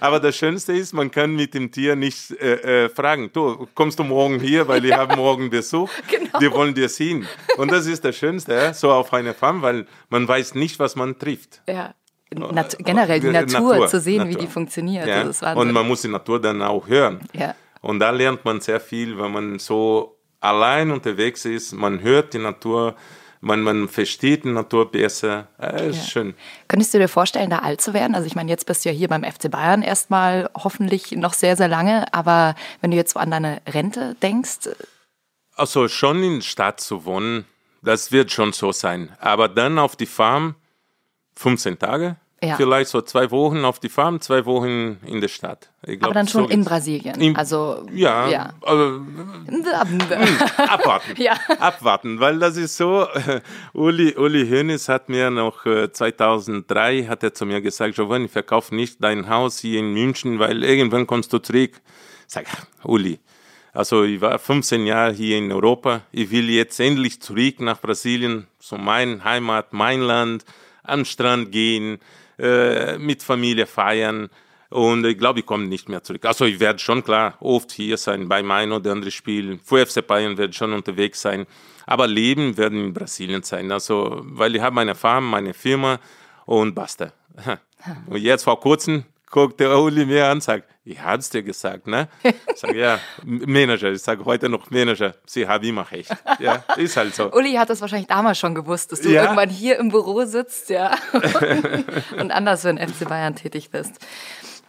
Aber das Schönste ist, man kann mit dem Tier nicht äh, äh, fragen, du, kommst du morgen hier, weil ich habe morgen Besuch, Genau. die wollen dir sehen. Und das ist das Schönste, ja, so auf einer Farm, weil man weiß nicht, was man trifft. ja. Nat generell die Äh, Natur, zu sehen, wie Natur. die funktioniert. Ja? Und man muss die Natur dann auch hören. Ja. Und da lernt man sehr viel, wenn man so allein unterwegs ist. Man hört die Natur, man, man versteht die Natur besser. Äh, ist Ja. schön. Könntest du dir vorstellen, da alt zu werden? Also ich meine, jetzt bist du ja hier beim FC Bayern erstmal hoffentlich noch sehr, sehr lange. Aber wenn du jetzt so an deine Rente denkst, Also schon in der Stadt zu wohnen, das wird schon so sein. Aber dann auf die Farm 15 Tage. Ja. Vielleicht so zwei Wochen auf die Farm, zwei Wochen in der Stadt. Glaub, aber dann so schon in geht's. Brasilien. In- also Ja, ja. Also, abwarten. Ja. Abwarten, weil das ist so. Äh, Uli, Uli Hoeneß hat mir noch äh, 2003 hat er zu mir gesagt, Giovanni, verkauf nicht dein Haus hier in München, weil irgendwann kommst du zurück. Ich sag, Uli, also ich war 15 Jahre hier in Europa. Ich will jetzt endlich zurück nach Brasilien, zu meiner Heimat, mein Land, am Strand gehen, äh, mit Familie feiern. Und ich glaube, ich komme nicht mehr zurück. Also ich werde schon klar oft hier sein bei mein oder andere Spiel. Für FC Bayern werde ich schon unterwegs sein. Aber Leben werden in Brasilien sein. Also, weil ich habe meine Farm, meine Firma und basta. Und jetzt vor kurzem guckt der Uli mir an und sagt, ich habe es dir gesagt, ne? Ich sage, ja, Manager. Ich sage heute noch Manager. Sie haben immer recht. Ja, ist halt so. Uli hat das wahrscheinlich damals schon gewusst, dass du Ja. irgendwann hier im Büro sitzt, ja, und anders für den FC Bayern tätig bist.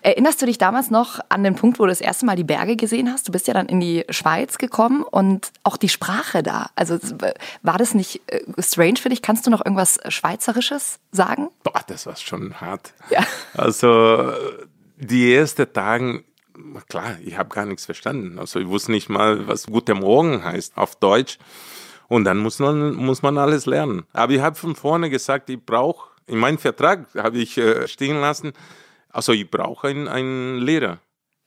Erinnerst du dich damals noch an den Punkt, wo du das erste Mal die Berge gesehen hast? Du bist ja dann in die Schweiz gekommen und auch die Sprache da. Also war das nicht äh, strange für dich? Kannst du noch irgendwas Schweizerisches sagen? Boah, das war schon hart. Ja. Also die ersten Tagen, klar, ich habe gar nichts verstanden. Also ich wusste nicht mal, was Guten Morgen heißt auf Deutsch. Und dann muss man, muss man alles lernen. Aber ich habe von vorne gesagt, ich brauche, in meinem Vertrag habe ich äh, stehen lassen, also ich brauche einen, einen Lehrer.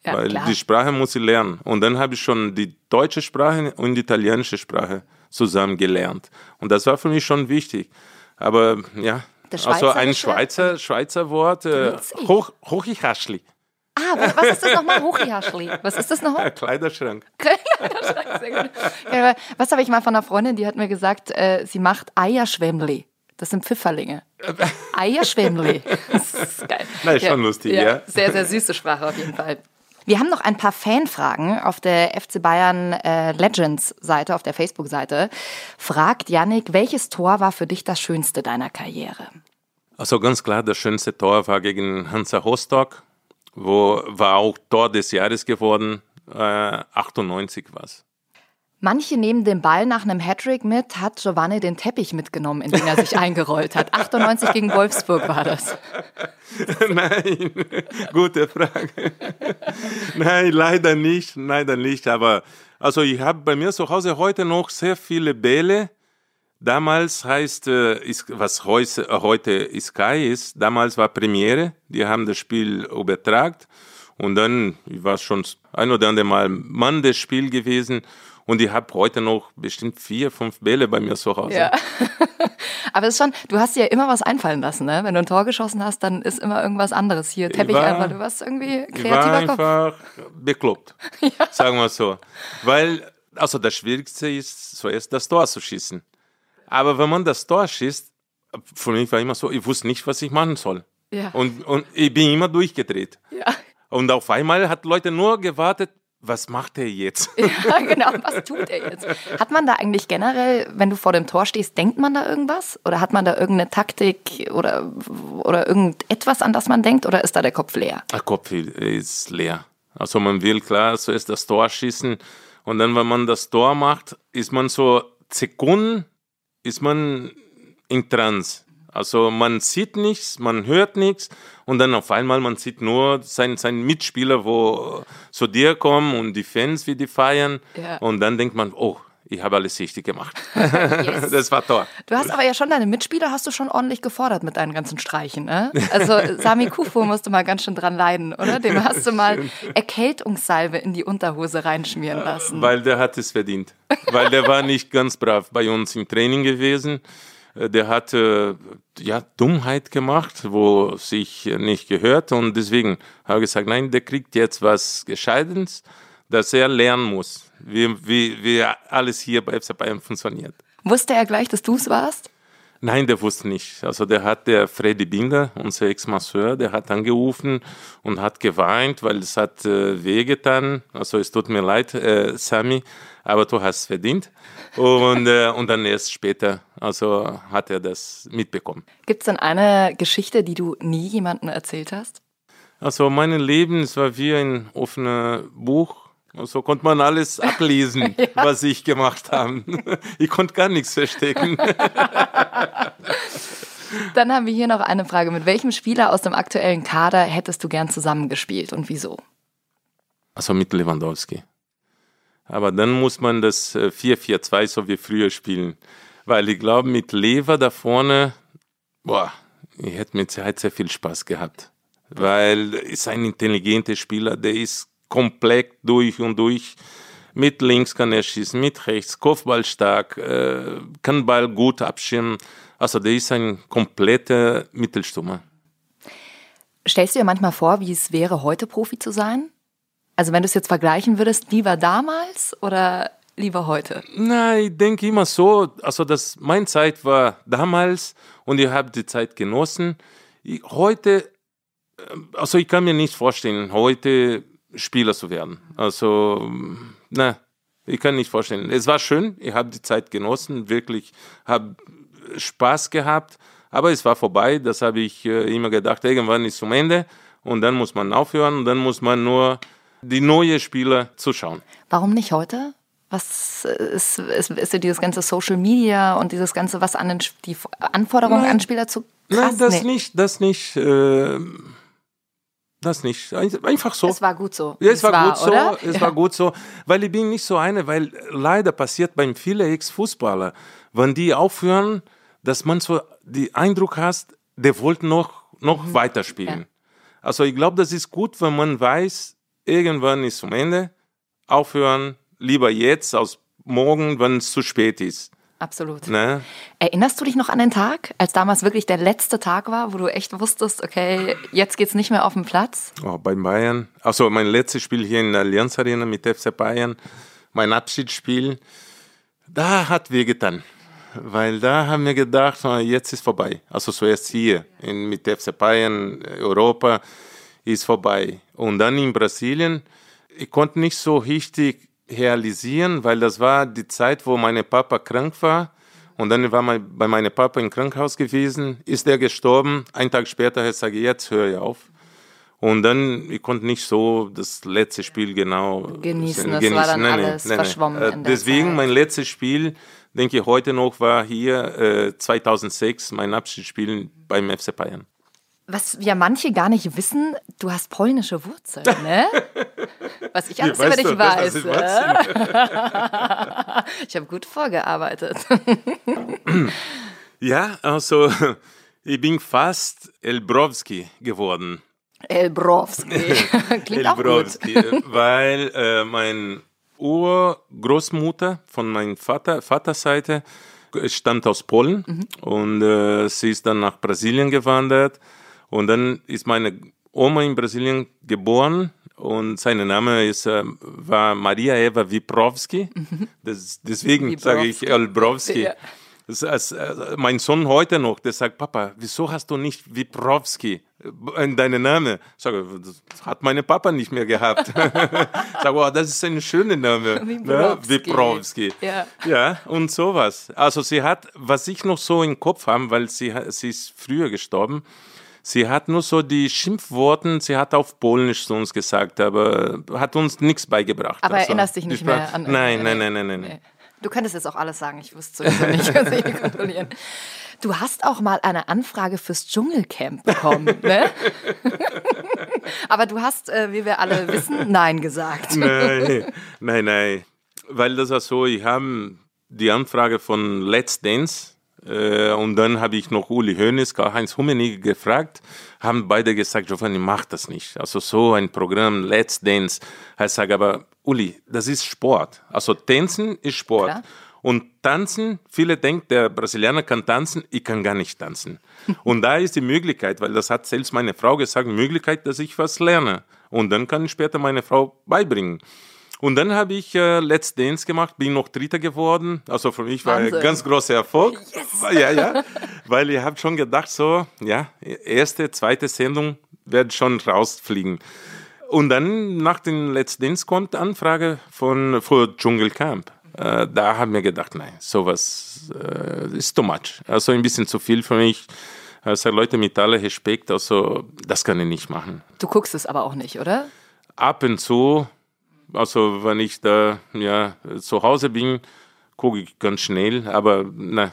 Ja, weil klar. die Sprache muss ich lernen. Und dann habe ich schon die deutsche Sprache und die italienische Sprache zusammen gelernt. Und das war für mich schon wichtig. Aber ja, also ein? Schweizer, Schweizer Wort, äh, hoch, Hochichaschli, Ah, was, was ist das nochmal? Hochihaschli. Was ist das nochmal? Kleiderschrank. Sehr gut. Ja, was habe ich mal von einer Freundin, die hat mir gesagt, äh, sie macht Eierschwemmli. Das sind Pfifferlinge. Eierschwemmli. Das ist geil. Ist schon lustig, ja. Sehr, sehr süße Sprache auf jeden Fall. Wir haben noch ein paar Fanfragen auf der FC Bayern äh, Legends Seite, auf der Facebook-Seite. Fragt Yannick, welches Tor war für dich das schönste deiner Karriere? Also ganz klar, das schönste Tor war gegen Hansa Rostock, wo war auch Tor des Jahres geworden, äh, 98 war's. Manche nehmen den Ball nach einem Hattrick mit, hat Giovanni den Teppich mitgenommen, in den er sich eingerollt hat. 98 gegen Wolfsburg war das. Nein, gute Frage. Nein, leider nicht, leider nicht. Aber also ich habe bei mir zu Hause heute noch sehr viele Bälle. Damals heißt, äh, was heute, Sky ist, damals war Premiere. Die haben das Spiel übertragen. Und dann ich war schon ein oder andere Mal Mann des Spiels gewesen. Und ich habe heute noch bestimmt vier, fünf Bälle bei mir zu Hause. Ja. Aber es ist schon, du hast dir ja immer was einfallen lassen, ne? Wenn du ein Tor geschossen hast, dann ist immer irgendwas anderes. Hier, Teppich war- einfach, du warst irgendwie Ich war kreativer Kopf. einfach bekloppt, sagen wir so. Weil, also das Schwierigste ist zuerst das Tor zu schießen. Aber wenn man das Tor schießt, für mich war immer so, ich wusste nicht, was ich machen soll. Ja. Und, und ich bin immer durchgedreht. Ja. Und auf einmal hat Leute nur gewartet, was macht er jetzt? ja, genau. Was tut er jetzt? Hat man da eigentlich generell, wenn du vor dem Tor stehst, denkt man da irgendwas? Oder hat man da irgendeine Taktik oder, oder irgendetwas, an das man denkt? Oder ist da der Kopf leer? Der Kopf ist leer. Also man will klar zuerst das Tor schießen und dann, wenn man das Tor macht, ist man so Sekunden, ist man in Trance. Also man sieht nichts, man hört nichts und dann auf einmal man sieht nur seinen sein Mitspieler, wo zu dir kommen und die Fans, wie die feiern Ja. und dann denkt man, oh, ich habe alles richtig gemacht. Yes. Das war Tor. Du hast aber ja schon deine Mitspieler, hast du schon ordentlich gefordert mit deinen ganzen Streichen, ne? Also Sami Kufo musste mal ganz schön dran leiden, oder? Dem hast du mal Erkältungssalbe in die Unterhose reinschmieren lassen. Weil der hat es verdient. Weil der war nicht ganz brav bei uns im Training gewesen. Äh, Der hat äh, ja, Dummheit gemacht, wo sich nicht gehört. Und deswegen habe ich gesagt, nein, der kriegt jetzt was Gescheites, dass er lernen muss, wie, wie, wie alles hier bei FC Bayern funktioniert. Wusste er gleich, dass du es warst? Nein, der wusste nicht. Also der hat der Freddy Binder, unser Ex-Masseur, der hat angerufen und hat geweint, weil es hat äh, wehgetan. Also es tut mir leid, äh, Sami, aber du hast es verdient. Und, äh, und dann erst später, also hat er das mitbekommen. Gibt es denn eine Geschichte, die du nie jemandem erzählt hast? Also mein Leben, es war wie ein offenes Buch. So konnte man alles ablesen, was ich gemacht habe. Ich konnte gar nichts verstecken. Dann haben wir hier noch eine Frage. Mit welchem Spieler aus dem aktuellen Kader hättest du gern zusammengespielt und wieso? Also mit Lewandowski. Aber dann muss man das äh, 4-4-2 so wie früher spielen. Weil ich glaube, mit Lever da vorne, boah, ich hätte mit Sicherheit sehr viel Spaß gehabt. Weil ist ein intelligenter Spieler, der ist komplett durch und durch. Mit links kann er schießen, mit rechts, Kopfball stark, äh, kann Ball gut abschirmen. Also der ist ein kompletter Mittelstürmer. Stellst du dir manchmal vor, wie es wäre, heute Profi zu sein? Also wenn du es jetzt vergleichen würdest, lieber damals oder lieber heute? Nein, ich denke immer so, also das, meine Zeit war damals und ich habe die Zeit genossen. Ich, heute, äh, also ich kann mir nicht vorstellen, heute Spieler zu werden. Also, na, ich kann nicht vorstellen. Es war schön, ich habe die Zeit genossen, wirklich, habe Spaß gehabt, aber es war vorbei. Das habe ich äh, immer gedacht, irgendwann ist zum Ende und dann muss man aufhören und dann muss man nur die neuen Spieler zuschauen. Warum nicht heute? Was ist, ist, ist dir dieses ganze Social Media und dieses ganze, was an den, die Anforderungen Nein. an Spieler zu krass? Nein, das Nee. nicht, das nicht, äh, das nicht. Ein- Einfach so. Es war gut so. Ja, es war, gut so. oder? Es ja. war gut so, weil ich bin nicht so eine, weil leider passiert beim vielen Ex-Fußballer, wenn die aufhören, dass man so den Eindruck hast, der wollte noch, noch Mhm. weiterspielen. Also ich glaube, das ist gut, wenn man weiß, irgendwann ist zum Ende, aufhören, lieber jetzt als morgen, wenn es zu spät ist. Absolut. Ne? Erinnerst du dich noch an den Tag, als damals wirklich der letzte Tag war, wo du echt wusstest, okay, jetzt geht's nicht mehr auf den Platz? Oh, bei Bayern. Also mein letztes Spiel hier in der Allianz Arena mit FC Bayern, mein Abschiedsspiel, da hat wehgetan. Weil da haben wir gedacht, na, jetzt ist vorbei. Also zuerst hier in, mit FC Bayern, Europa ist vorbei. Und dann in Brasilien, ich konnte nicht so richtig realisieren, weil das war die Zeit, wo mein Papa krank war. Und dann war mein, bei meinem Papa im Krankenhaus gewesen, ist er gestorben. Einen Tag später hat er gesagt, jetzt höre ich auf. Und dann, ich konnte nicht so das letzte Spiel genau Genießen, das war dann alles verschwommen Äh, in der Deswegen Zeit. mein letztes Spiel, denke ich heute noch, war hier äh, 2006 mein Abschiedsspiel beim FC Bayern. Was ja manche gar nicht wissen, du hast polnische Wurzeln, ne? Was ich alles über dich du weiß. ich äh? Ich habe gut vorgearbeitet. Ja, also ich bin fast Elbrowski geworden. Elbrowski. Klingt auch gut. Elbrowski, weil äh, mein Urgroßmutter von meinem Vater, Vaterseite stammt aus Polen Mhm. und äh, sie ist dann nach Brasilien gewandert und dann ist meine Oma in Brasilien geboren und sein Name ist, äh, war Maria Eva Wiprowski. Das, deswegen sage ich. Elbrowski. Ja. Das, äh, mein Sohn heute noch, der sagt, Papa, wieso hast du nicht Wiprowski in deinen Namen? Ich sage, das hat meine Papa nicht mehr gehabt. ich sage, wow, das ist ein schöner Name. ne? Wiprowski. Ja. ja, und sowas. Also sie hat, was ich noch so im Kopf habe, weil sie, sie ist früher gestorben, sie hat nur so die Schimpfworten, sie hat auf Polnisch zu uns gesagt, aber hat uns nichts beigebracht. Aber Also, erinnerst dich nicht Sprache- mehr an Nein, nein, nein, nein, nein. Nee. Du könntest jetzt auch alles sagen, ich wüsste sowieso nicht, was ich kontrollieren. Du hast auch mal eine Anfrage fürs Dschungelcamp bekommen, ne? Aber du hast, äh, wie wir alle wissen, Nein gesagt. nein, nein, nein. Weil das war so, ich habe die Anfrage von Let's Dance und dann habe ich noch Uli Hoeneß, Karl-Heinz Rummenigge gefragt, haben beide gesagt, Giovanni, mach das nicht. Also so ein Programm, Let's Dance. Ich sage aber, Uli, das ist Sport. Also tanzen ist Sport. Klar. Und tanzen, viele denken, der Brasilianer kann tanzen, ich kann gar nicht tanzen. Und da ist die Möglichkeit, weil das hat selbst meine Frau gesagt, Möglichkeit, dass ich was lerne. Und dann kann ich später meine Frau beibringen. Und dann habe ich äh, Let's Dance gemacht, bin noch Dritter geworden. Also für mich war ein Wahnsinn. ganz großer Erfolg. Ja, ja. Weil ich habe schon gedacht, so, ja, erste, zweite Sendung wird schon rausfliegen. Und dann nach dem Let's Dance kommt Anfrage von für Dschungelcamp. Äh, da haben wir gedacht, nein, sowas äh, ist too much. Also ein bisschen zu viel für mich. Also Leute mit aller Respekt, also das kann ich nicht machen. Du guckst es aber auch nicht, oder? Ab und zu, also wenn ich da ja, zu Hause bin, gucke ich ganz schnell, aber na,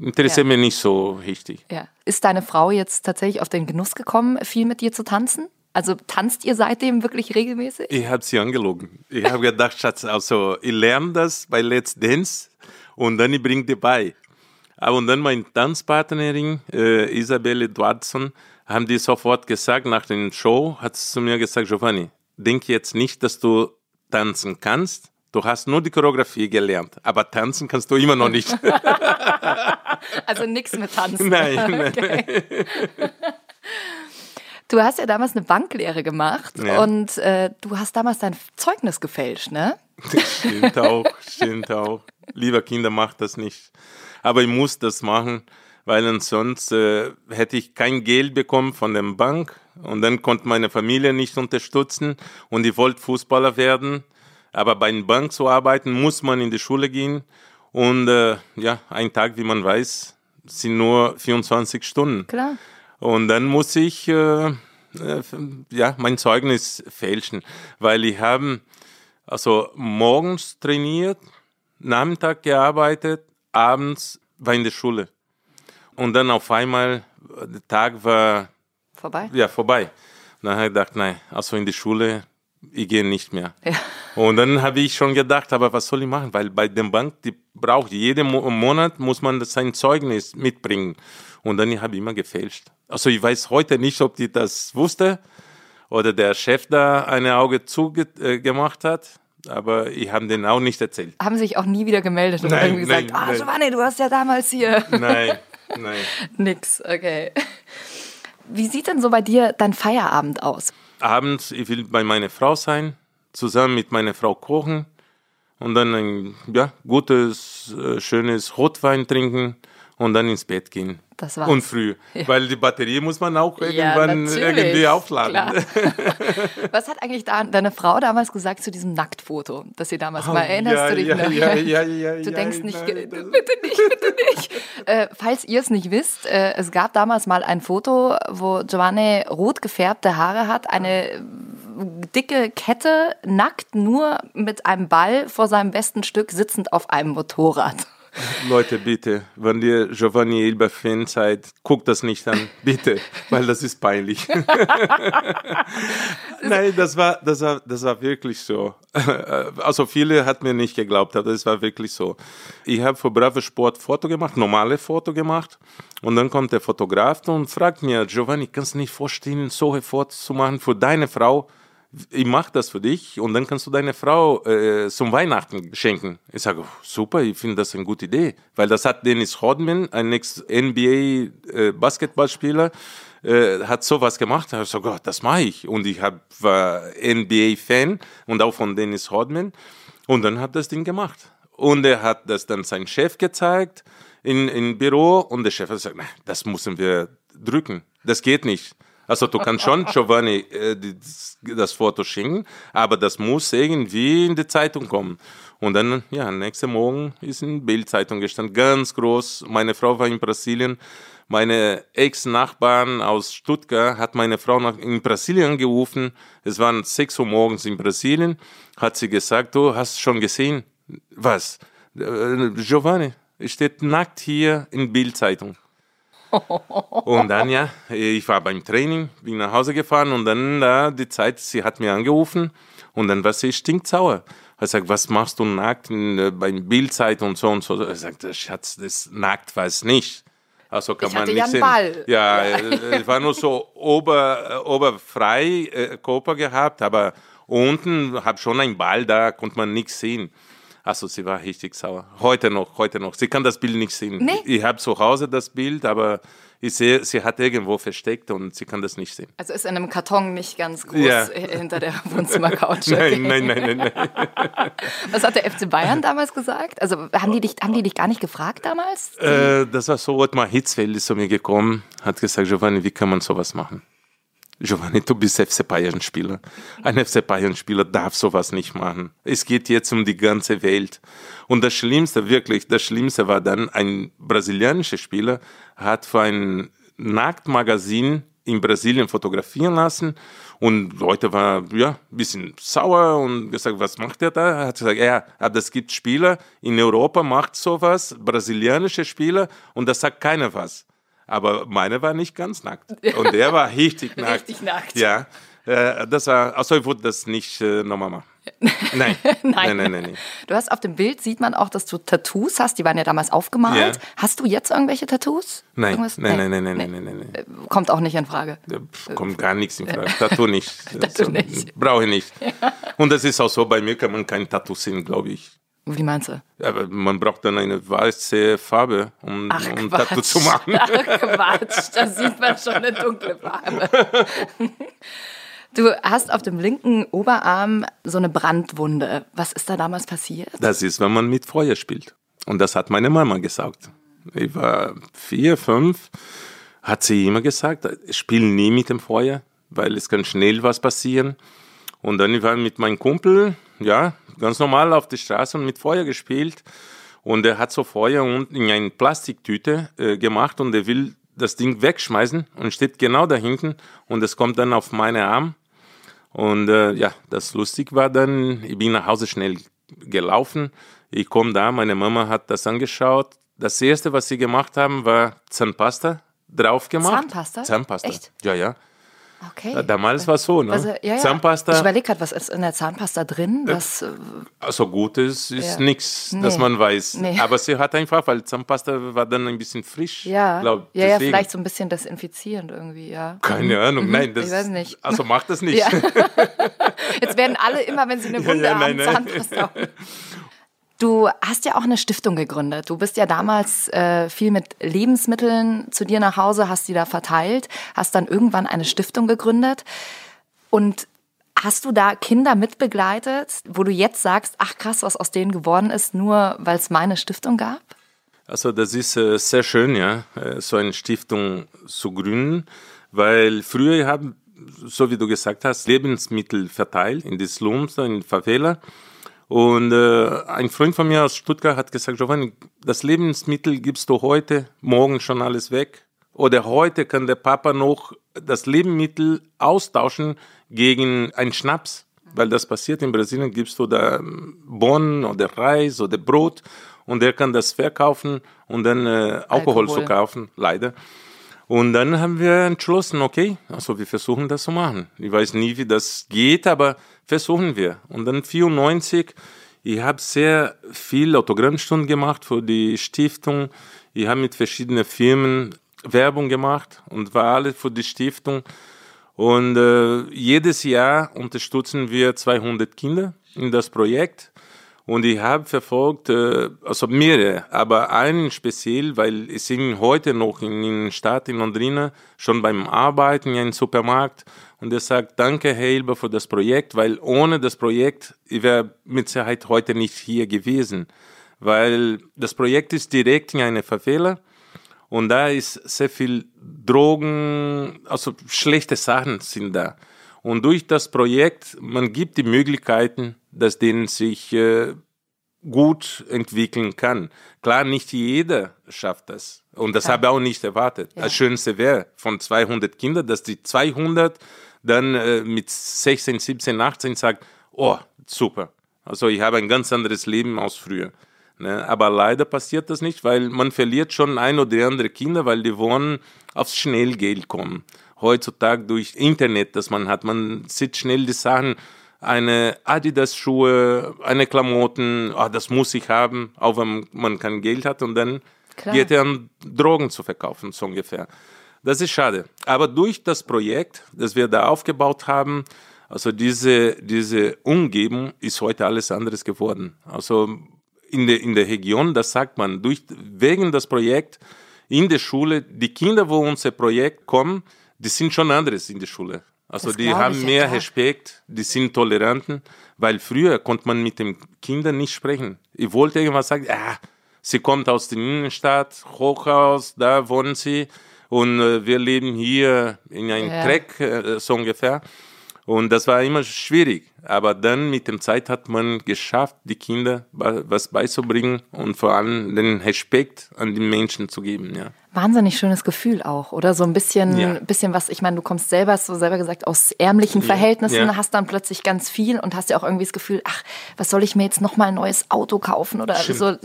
interessiert Ja. mich nicht so richtig. Ja. Ist deine Frau jetzt tatsächlich auf den Genuss gekommen, viel mit dir zu tanzen? Also tanzt ihr seitdem wirklich regelmäßig? Ich habe sie angelogen. Ich habe gedacht, Schatz, also ich lerne das bei Let's Dance und dann ich bringe dir bei. Aber und dann meine Tanzpartnerin äh, Isabelle Edwardson haben die sofort gesagt, nach der Show hat sie zu mir gesagt, Giovanni, denk jetzt nicht, dass du tanzen kannst. Du hast nur die Choreografie gelernt, aber tanzen kannst du immer noch nicht. Also nichts mit Tanzen. nein, nein. Du hast ja damals eine Banklehre gemacht Ja. und äh, du hast damals dein Zeugnis gefälscht, ne? Stimmt auch, stimmt auch. Lieber Kinder, macht das nicht. Aber ich muss das machen, weil ansonsten äh, hätte ich kein Geld bekommen von der Bank und dann konnte meine Familie nicht unterstützen und ich wollte Fußballer werden. Aber bei einer Bank zu arbeiten, muss man in die Schule gehen und äh, ja, ein Tag, wie man weiß, sind nur 24 Stunden. Klar. Und dann muss ich äh, äh, ja, mein Zeugnis fälschen, weil ich habe also morgens trainiert, Nachmittag gearbeitet, abends war in der Schule. Und dann auf einmal, der Tag war Vorbei? ja, vorbei. Und dann habe ich gedacht, nein, also in die Schule, ich gehe nicht mehr. Ja. Und dann habe ich schon gedacht, aber was soll ich machen? Weil bei der Bank, die braucht jeden Mo Monat, muss man sein Zeugnis mitbringen. Und dann habe ich immer gefälscht. Also ich weiß heute nicht, ob die das wusste oder der Chef da eine Auge zugemacht äh, hat, aber ich habe den auch nicht erzählt. Haben sich auch nie wieder gemeldet und Nein, irgendwie gesagt, ah, nein. Giovanni, du hast ja damals hier. Nein, nein. Nix, okay. Wie sieht denn so bei dir dein Feierabend aus? abends, ich will bei meiner Frau sein, zusammen mit meiner Frau kochen und dann ein ja, gutes, äh, schönes Rotwein trinken und dann ins Bett gehen. Das war's. Und früh, weil die Batterie muss man auch irgendwann natürlich, irgendwie aufladen. Was hat eigentlich da, deine Frau damals gesagt zu diesem Nacktfoto, das sie damals mal erinnerst Oh, ja, du dich ja, noch? ja, ja, ja, Du ja, denkst nicht, nein, bitte nicht, bitte nicht. äh, falls ihr es nicht wisst, äh, es gab damals mal ein Foto, wo Giovanni rot gefärbte Haare hat, eine dicke Kette, nackt, nur mit einem Ball vor seinem besten Stück, sitzend auf einem Motorrad. Leute, bitte, wenn ihr Giovanni Elber Fan seid, guckt das nicht an, bitte, weil das ist peinlich. Nein, das war, das war, das war wirklich so. Also viele hat mir nicht geglaubt, aber es war wirklich so. Ich habe für Bravo Sport Foto gemacht, normale Foto gemacht, und dann kommt der Fotograf und fragt mir, Giovanni, kannst du nicht vorstellen, so Fotos zu machen für deine Frau? Ich mache das für dich und dann kannst du deine Frau äh, zum Weihnachten schenken. Ich sage, super, ich finde das eine gute Idee, weil das hat Dennis Rodman, ein Ex-NBA-Basketballspieler, äh, hat sowas gemacht. Ich so, Gott, das mache ich. Und ich hab, war NBA-Fan und auch von Dennis Rodman. Und dann hat das Ding gemacht. Und er hat das dann seinem Chef gezeigt in, im Büro und der Chef hat gesagt, "Nein, das müssen wir drücken. Das geht nicht. Also du kannst schon Giovanni äh, das, Foto schicken, aber das muss irgendwie in die Zeitung kommen. Und dann, ja, nächsten Morgen ist in Bildzeitung gestanden, ganz groß. Meine Frau war in Brasilien. Meine Ex-Nachbarn aus Stuttgart hat meine Frau nach, in Brasilien gerufen. Es waren 6 Uhr morgens in Brasilien. Hat sie gesagt, du hast schon gesehen, was? Äh, Giovanni steht nackt hier in Bildzeitung. Und dann, ja, ich war beim Training, bin nach Hause gefahren und dann da die Zeit, sie hat mir angerufen und dann war sie stinksauer. Er sagt, was machst du nackt in, äh, beim Bildzeit und so und so. Er sagt, Schatz, das nackt war es nicht. Also kann Ich man hatte nicht ja sehen. Ball. Ja, äh, es war nur so ober, äh, oberfrei äh, Körper gehabt, aber unten hab schon einen Ball, da konnte man nichts sehen. Also sie war richtig sauer. Heute noch, heute noch. Sie kann das Bild nicht sehen. Nee. Ich habe zu Hause das Bild, aber ich sehe, sie hat irgendwo versteckt und sie kann das nicht sehen. Also ist in einem Karton nicht ganz groß Ja. hinter der Wohnzimmercouch. Nein, nein, nein, nein, nein. Was hat der FC Bayern damals gesagt? Also haben die dich, haben die dich gar nicht gefragt damals? Äh, das war so, Ottmar Hitzfeld ist zu mir gekommen, hat gesagt, Giovanni, wie kann man sowas machen? Giovanni, du bist FC Bayern-Spieler. Ein FC Bayern-Spieler darf sowas nicht machen. Es geht jetzt um die ganze Welt. Und das Schlimmste, wirklich, das Schlimmste war dann, ein brasilianischer Spieler hat für ein Nacktmagazin in Brasilien fotografieren lassen und Leute waren ja ein bisschen sauer und gesagt, was macht er da? Er hat gesagt, ja, aber es gibt Spieler in Europa macht sowas, brasilianische Spieler und da sagt keiner was. Aber meine war nicht ganz nackt und der war richtig nackt. Richtig nackt. Ja, äh, das war, also ich würde das nicht äh, nochmal machen. Nein. nein, nein, nein, nein. Du hast auf dem Bild sieht man auch, dass du Tattoos hast. Die waren ja damals aufgemalt. Ja. Hast du jetzt irgendwelche Tattoos? Nein, Irgendwas? nein, nein, nein, nein, Nee. nein, nein, nein. Kommt auch nicht in Frage. Kommt gar nichts in Frage. Tattoo nicht. Tattoo nicht. Brauche ich nicht. Und das ist auch so, bei mir kann man kein Tattoo sehen, glaube ich. Wie meinst du? Aber man braucht dann eine weiße Farbe, um, Ach, um Quatsch. Tattoo zu machen. Ach, Quatsch, da sieht man schon eine dunkle Farbe. Du hast auf dem linken Oberarm so eine Brandwunde. Was ist da damals passiert? Das ist, wenn man mit Feuer spielt. Und das hat meine Mama gesagt. Ich war vier, fünf, hat sie immer gesagt, spiel nie mit dem Feuer, weil es kann schnell was passieren. Und dann war ich mit meinem Kumpel, ja, ganz normal auf der Straße und mit Feuer gespielt. Und er hat so Feuer unten in eine Plastiktüte äh, gemacht und er will das Ding wegschmeißen und steht genau da hinten und es kommt dann auf meinen Arm. Und äh, ja, das lustig war dann, ich bin nach Hause schnell gelaufen. Ich komme da, meine Mama hat das angeschaut. Das erste, was sie gemacht haben, war Zahnpasta drauf gemacht. Zahnpasta? Zahnpasta. Echt? Ja, ja. Okay. Damals war es so, ne? Also, ja, ja. Ich Zahnpasta, überlege gerade, was ist in der Zahnpasta drin? Was, äh, also gut ist, ist Ja. nichts, Nee. dass man weiß. Nee. Aber sie hat einfach, weil Zahnpasta war dann ein bisschen frisch. ja, glaub, ja, ja, vielleicht so ein bisschen desinfizierend irgendwie, ja. Keine Ahnung, nein. Das, Ich weiß nicht. Also mach das nicht. Jetzt werden alle immer, wenn sie eine Wunde haben, nein, nein. Zahnpasta. Du hast ja auch eine Stiftung gegründet. Du bist ja damals äh, viel mit Lebensmitteln zu dir nach Hause, hast die da verteilt, hast dann irgendwann eine Stiftung gegründet. Und hast du da Kinder mitbegleitet, wo du jetzt sagst, ach krass, was aus denen geworden ist, nur weil es meine Stiftung gab? Also das ist äh, sehr schön, ja, äh, so eine Stiftung zu gründen, weil früher haben, so wie du gesagt hast, Lebensmittel verteilt in die Slums, in die Favela. Und äh, ein Freund von mir aus Stuttgart hat gesagt, Giovanni, das Lebensmittel gibst du heute, morgen schon alles weg. Oder heute kann der Papa noch das Lebensmittel austauschen gegen einen Schnaps. Weil das passiert in Brasilien, gibst du da ähm, Bohnen oder Reis oder Brot und der kann das verkaufen und dann äh, Alkohol, Alkohol. zu kaufen, leider. Und dann haben wir entschlossen, okay, also wir versuchen das zu machen. Ich weiß nie, wie das geht, aber versuchen wir. Und dann 94, ich habe sehr viel Autogrammstunden gemacht für die Stiftung. Ich habe mit verschiedenen Firmen Werbung gemacht und war alles für die Stiftung. Und äh, jedes Jahr unterstützen wir 200 Kinder in das Projekt. Und ich habe verfolgt, äh, also mehrere, aber einen speziell, weil ich bin heute noch in der Stadt in Londrina, schon beim Arbeiten in einem Supermarkt. Und er sagt, danke Herr Hilber für das Projekt, weil ohne das Projekt, ich wäre mit Sicherheit heute nicht hier gewesen. Weil das Projekt ist direkt in einer Favela. Und da ist sehr viel Drogen, also schlechte Sachen sind da. Und durch das Projekt, man gibt die Möglichkeiten, dass denen sich äh, gut entwickeln kann. Klar, nicht jeder schafft das. Und das habe ich auch nicht erwartet. Das Schönste wäre von 200 Kindern, dass die 200 dann äh, mit 16, 17, 18 sagt, oh, super. Also ich habe ein ganz anderes Leben als früher. Ne? Aber leider passiert das nicht, weil man verliert schon ein oder andere Kinder, weil die wollen aufs Schnellgeld kommen. Heutzutage durch Internet, das man hat, man sieht schnell die Sachen, eine Adidas-Schuhe, eine Klamotten, ah, das muss ich haben, auch wenn man kein Geld hat und dann Klar. geht er an Drogen zu verkaufen, so ungefähr. Das ist schade. Aber durch das Projekt, das wir da aufgebaut haben, also diese, diese Umgebung ist heute alles anderes geworden. Also in der, in der Region, das sagt man, durch, wegen des Projekts in der Schule, die Kinder, wo unser Projekt kommen, die sind schon anderes in der Schule. Also Das die haben ja, mehr klar. Respekt, die sind toleranten, weil früher konnte man mit den Kindern nicht sprechen. Ich wollte irgendwas sagen, ah, sie kommt aus der Innenstadt, Hochhaus, da wohnen sie und äh, wir leben hier in einem Ja. Dreck, äh, so ungefähr. Und das war immer schwierig. Aber dann mit dem Zeit hat man geschafft, die Kinder wa- was beizubringen und vor allem den Respekt an die Menschen zu geben. Ja. Wahnsinnig schönes Gefühl auch, oder? So ein bisschen, Ja. bisschen was, ich meine, du kommst selber, hast du selber gesagt, aus ärmlichen Verhältnissen, Ja. hast dann plötzlich ganz viel und hast ja auch irgendwie das Gefühl, ach, was soll ich mir jetzt nochmal ein neues Auto kaufen oder Stimmt. so, weißt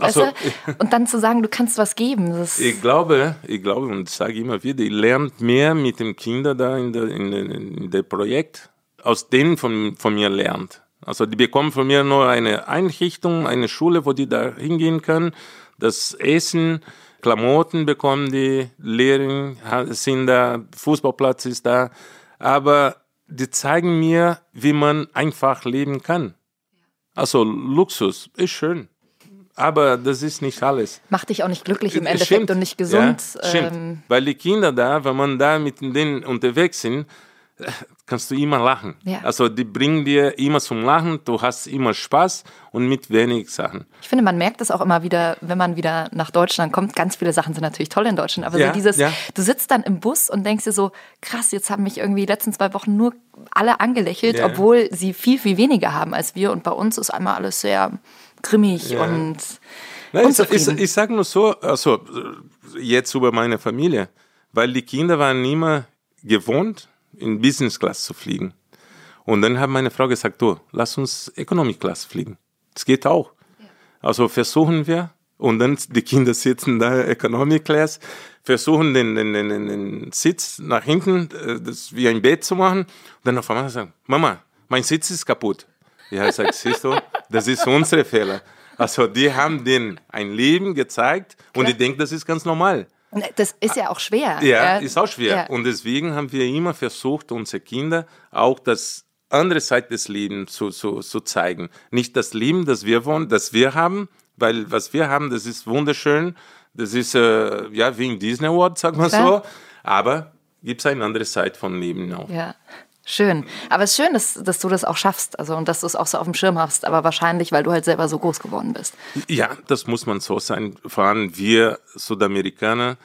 Also, du? Und dann zu sagen, du kannst was geben, Ich glaube, ich glaube und sage immer wieder, ich lerne mehr mit den Kindern da in der, in in der Projekt, aus denen von, von mir lernt. Also die bekommen von mir nur eine Einrichtung, eine Schule, wo die da hingehen können, das Essen, Klamotten bekommen die, Lehren sind da, Fußballplatz ist da, aber die zeigen mir, wie man einfach leben kann. Also Luxus ist schön, aber das ist nicht alles. Macht dich auch nicht glücklich im Endeffekt stimmt. und nicht gesund. Ja, stimmt. ähm, Weil die Kinder da, wenn man da mit denen unterwegs sind, äh, kannst du immer lachen. Ja. Also die bringen dir immer zum Lachen, du hast immer Spaß und mit wenig Sachen. Ich finde, man merkt es auch immer wieder, wenn man wieder nach Deutschland kommt. Ganz viele Sachen sind natürlich toll in Deutschland, aber Ja, so dieses, ja. du sitzt dann im Bus und denkst dir so, krass, jetzt haben mich irgendwie die letzten zwei Wochen nur alle angelächelt, obwohl sie viel, viel weniger haben als wir. Und bei uns ist einmal alles sehr grimmig und Nein, ich, ich, ich sage nur so, also jetzt über meine Familie, weil die Kinder waren immer gewohnt, in Business Class zu fliegen. Und dann hat meine Frau gesagt, du, lass uns Economy Class fliegen. Das geht auch. Also versuchen wir, und dann die Kinder sitzen da Economy Class, versuchen den, den, den, den, Sitz nach hinten, äh, das wie ein Bett zu machen. Und dann auf einmal sagen, Mama, mein Sitz ist kaputt. Ja, ich sage, siehst du, das ist unsere Fehler. Also die haben denen ein Leben gezeigt und die denken, das ist ganz normal. Das ist ja auch schwer. Ja, ist auch schwer. Ja. Und deswegen haben wir immer versucht, unsere Kinder auch das andere Seite des Lebens zu, zu, zu zeigen. Nicht das Leben, das wir wollen, das wir haben, weil was wir haben, das ist wunderschön. Das ist äh, ja wie im Disney World, sag mal Klar. so. Aber gibt es eine andere Seite von Leben auch. Ja, schön. Aber es ist schön, dass, dass du das auch schaffst also, und dass du es auch so auf dem Schirm hast. Aber wahrscheinlich, weil du halt selber so groß geworden bist. Ja, das muss man so sein. Vor allem wir Südamerikaner,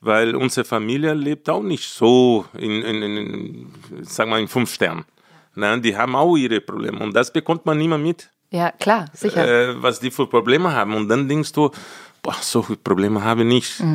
weil unsere Familie lebt auch nicht so in, in, in, in sag mal, in fünf Sternen. Na, die haben auch ihre Probleme und das bekommt man immer mit, Ja, klar, sicher. äh, was die für Probleme haben. Und dann denkst du, boah, so viele Probleme habe ich nicht. Ja,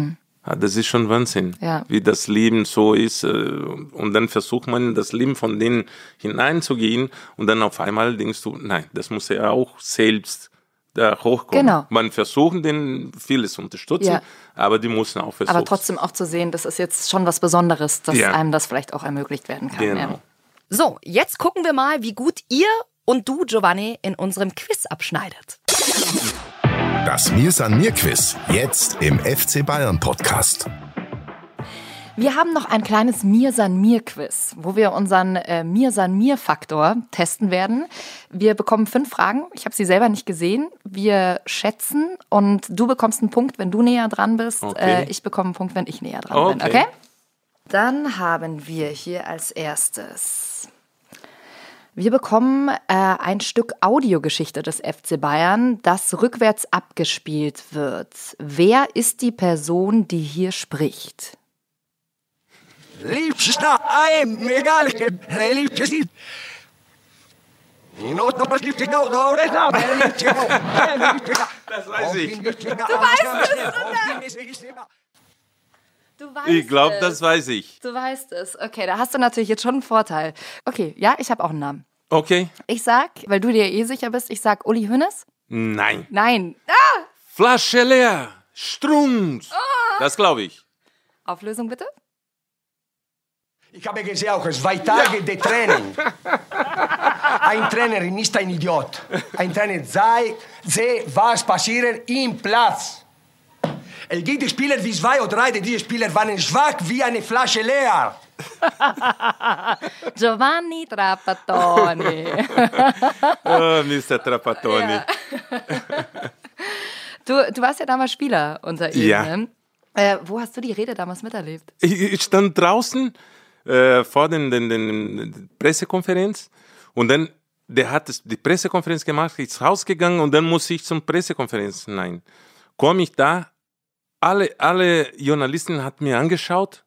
das ist schon Wahnsinn. Ja. wie das Leben so ist. äh, Und dann versucht man, in das Leben von denen hineinzugehen. Und dann auf einmal denkst du, nein, das muss er auch selbst da hochkommen. Genau. Man versucht, denen vieles zu unterstützen, Ja. aber die müssen auch versuchen. Aber trotzdem auch zu sehen, das ist jetzt schon was Besonderes, dass Ja. einem das vielleicht auch ermöglicht werden kann. Genau. So, jetzt gucken wir mal, wie gut ihr und du, Giovanni, in unserem Quiz abschneidet. Das Mir san mir Quiz. Jetzt im FC Bayern Podcast. Wir haben noch ein kleines Mir san mir Quiz, wo wir unseren äh, Mir san mir Faktor testen werden. Wir bekommen fünf Fragen. Ich habe sie selber nicht gesehen. Wir schätzen und du bekommst einen Punkt, wenn du näher dran bist. Okay. Äh, ich bekomme einen Punkt, wenn ich näher dran bin. Okay. Okay? Dann haben wir hier als erstes. Wir bekommen äh, ein Stück Audiogeschichte des FC Bayern, das rückwärts abgespielt wird. Wer ist die Person, die hier spricht? Liebster, ein, egal, liebster, Das weiß ich. Du weißt Du weißt Ich glaube, das weiß ich. Du weißt es. Okay, da hast du natürlich jetzt schon einen Vorteil. Okay, ja, ich habe auch einen Namen. Okay. Ich sag, weil du dir eh sicher bist, ich sag Uli Hünnes. Nein. Nein. Ah! Flasche leer. Strunz. Das glaube ich. Auflösung bitte. Ich habe gesehen auch zwei Tage de Training. Ein Trainer ist ein Idiot. Ein Trainer sei, sehe, was passiert im Platz. Es gibt Spieler wie zwei oder drei, die Spieler waren schwach wie eine Flasche leer. Giovanni Trapattoni. Oh, Mr. Trapattoni. du, du warst ja damals Spieler unter ihm. Ja. Ne? Äh, wo hast du die Rede damals miterlebt? Ich, ich stand draußen äh, vor den, den, den Pressekonferenz und dann, der hat die Pressekonferenz gemacht, ist rausgegangen und dann muss ich zum Pressekonferenz. Nein. Komme ich da, alle, alle Journalisten hat mir angeschaut,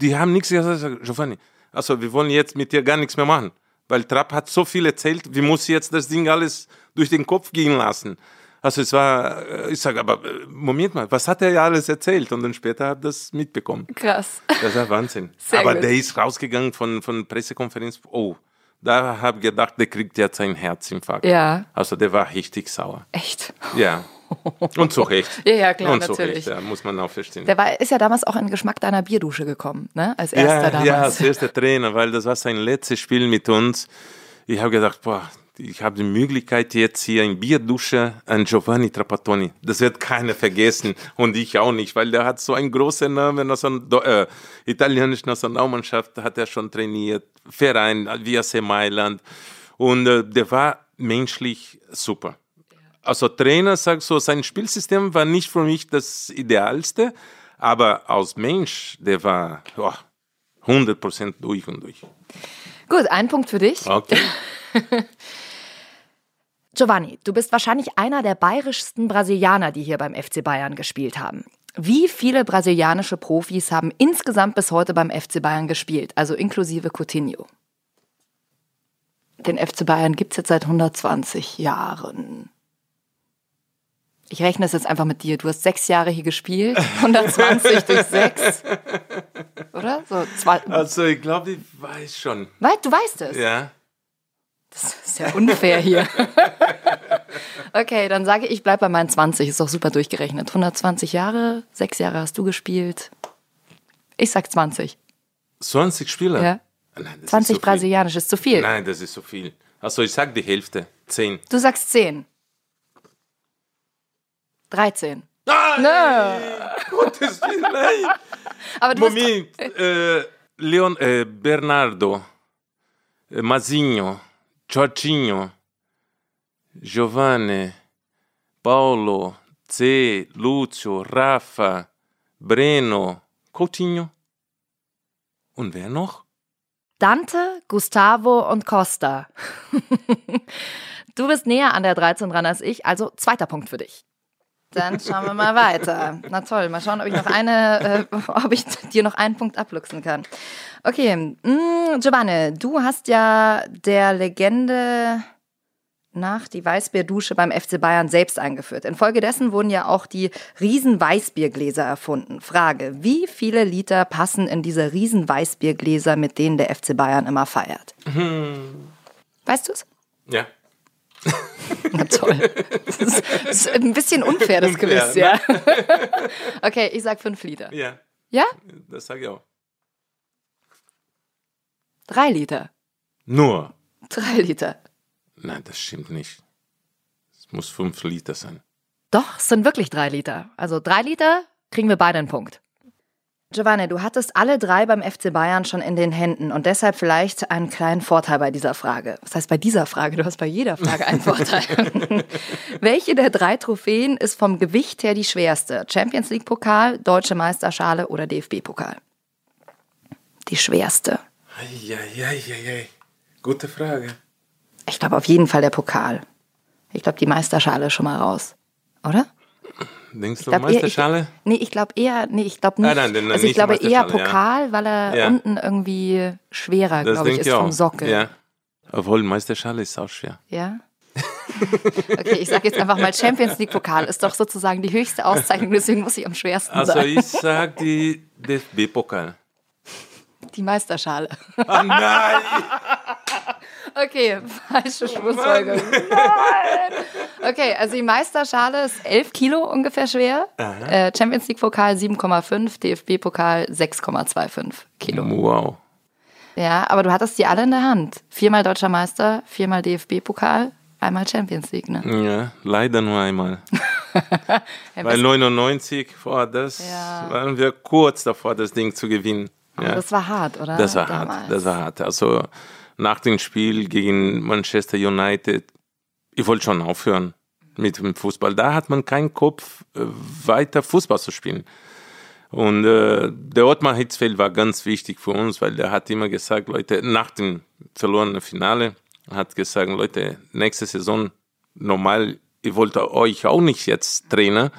die haben nichts gesagt, Giovanni, also wir wollen jetzt mit dir gar nichts mehr machen, weil Trapp hat so viel erzählt, wie muss jetzt das Ding alles durch den Kopf gehen lassen. Also es war, äh, ich sage, aber äh, Moment mal, was hat er ja alles erzählt? Und dann später ich das mitbekommen. Krass. Das war Wahnsinn. Sehr Aber gut. der ist rausgegangen von, von Pressekonferenz. Oh, da habe ich gedacht, der kriegt jetzt einen Herzinfarkt. Ja. Also der war richtig sauer. Echt. Ja. Und zu Recht. Ja, ja, klar, Und zu natürlich. Recht, ja, muss man auch verstehen. Der war, ist ja damals auch in den Geschmack deiner Bierdusche gekommen, ne? Als erster ja, damals. ja, als erster Trainer, weil das war sein letztes Spiel mit uns. Ich habe gedacht, boah, ich habe die Möglichkeit jetzt hier in Bierdusche an Giovanni Trapattoni. Das wird keiner vergessen und ich auch nicht, weil der hat so einen großen Namen, äh, italienische Nationalmannschaft hat er schon trainiert, Verein, wie AC Mailand und äh, der war menschlich super. Also Trainer sagt so, sein Spielsystem war nicht für mich das Idealste, aber als Mensch, der war oh, 100% durch und durch. Gut, ein Punkt für dich. Okay. Giovanni, du bist wahrscheinlich einer der bayerischsten Brasilianer, die hier beim FC Bayern gespielt haben. Wie viele brasilianische Profis haben insgesamt bis heute beim FC Bayern gespielt, also inklusive Coutinho? Den FC Bayern gibt es jetzt seit 120 Jahren. Ich rechne es jetzt einfach mit dir. Du hast sechs Jahre hier gespielt, 120 durch sechs. Oder? So zwei. Also ich glaube, ich weiß schon. Weil, du weißt es. Ja. Das ist ja unfair hier. okay, dann sage ich, ich bleibe bei meinen 20. Ist doch super durchgerechnet. 120 Jahre, sechs Jahre hast du gespielt. Ich sag 20. 20 Spieler? Ja. Nein, das ist 20 so brasilianisch ist zu viel. Nein, das ist so viel. Also ich sag die Hälfte. 10. Du sagst 10. 13. Gottes Willen, nein. Aber du bist, Moment. Äh, Leon, äh, Bernardo, äh, Mazinho, Jorginho, Giovanni, Paulo, C, Lucio, Rafa, Breno, Coutinho. Und wer noch? Dante, Gustavo und Costa. du bist näher an der 13 dran als ich, also zweiter Punkt für dich. Dann schauen wir mal weiter. Na toll, mal schauen, ob ich noch eine, äh, ob ich dir noch einen Punkt abluchsen kann. Okay, mm, Giovanni, du hast ja der Legende nach die Weißbierdusche beim FC Bayern selbst eingeführt. Infolgedessen wurden ja auch die riesen Weißbiergläser erfunden. Frage, wie viele Liter passen in diese riesen Weißbiergläser, mit denen der FC Bayern immer feiert? Weißt du es? Ja. Na toll. Das ist, das ist ein bisschen unfair, das Unfair, Quiz, ja. Okay, ich sag fünf Liter. Ja, Ja? das sage ich auch. Drei Liter. Nur. Drei Liter. Nein, das stimmt nicht. Es muss 5 Liter sein. Doch, es sind wirklich drei Liter. Also drei Liter kriegen wir beide einen Punkt. Giovanni, du hattest alle drei beim FC Bayern schon in den Händen und deshalb vielleicht einen kleinen Vorteil bei dieser Frage. Was heißt bei dieser Frage? Du hast bei jeder Frage einen Vorteil. Welche der drei Trophäen ist vom Gewicht her die schwerste? Champions League Pokal, Deutsche Meisterschale oder DFB Pokal? Die schwerste. Eieieiei. Gute Frage. Ich glaube auf jeden Fall der Pokal. Ich glaube, die Meisterschale ist schon mal raus. Oder? Denkst du glaub Meisterschale? Ich, nee, ich glaube eher, nee, ich glaube nicht. Ah, nein, nein, also ich glaube eher Meisterschale, ja. Pokal, weil er Ja. unten irgendwie schwerer, glaube ich, ist ich vom. Sockel. Ja. Obwohl, Meisterschale ist auch schwer. Ja? Okay, ich sage jetzt einfach mal Champions League Pokal ist doch sozusagen die höchste Auszeichnung, deswegen muss ich am schwersten Also sein. ich sag die DFB-Pokal. Die Meisterschale. Ah nein! Okay, falsche Schlussfolgerung. Nein! Okay, also die Meisterschale ist 11 Kilo ungefähr schwer. Äh, Champions League Pokal 7,5, DFB Pokal 6,25 Kilo. Wow. Ja, aber du hattest die alle in der Hand. Viermal Deutscher Meister, viermal DFB-Pokal, einmal Champions League, ne? Ja, leider nur einmal. Weil das, 99, vor das Ja. waren wir kurz davor, das Ding zu gewinnen. Ja. das war hart, oder? Das war Damals. hart, das war hart. Also nach dem Spiel gegen Manchester United, ich wollte schon aufhören mit dem Fußball. Da hat man keinen Kopf, äh, weiter Fußball zu spielen. Und äh, der Ottmar Hitzfeld war ganz wichtig für uns, weil der hat immer gesagt, Leute, nach dem verlorenen Finale, hat gesagt, Leute, nächste Saison normal, ich wollte euch auch nicht jetzt Trainer,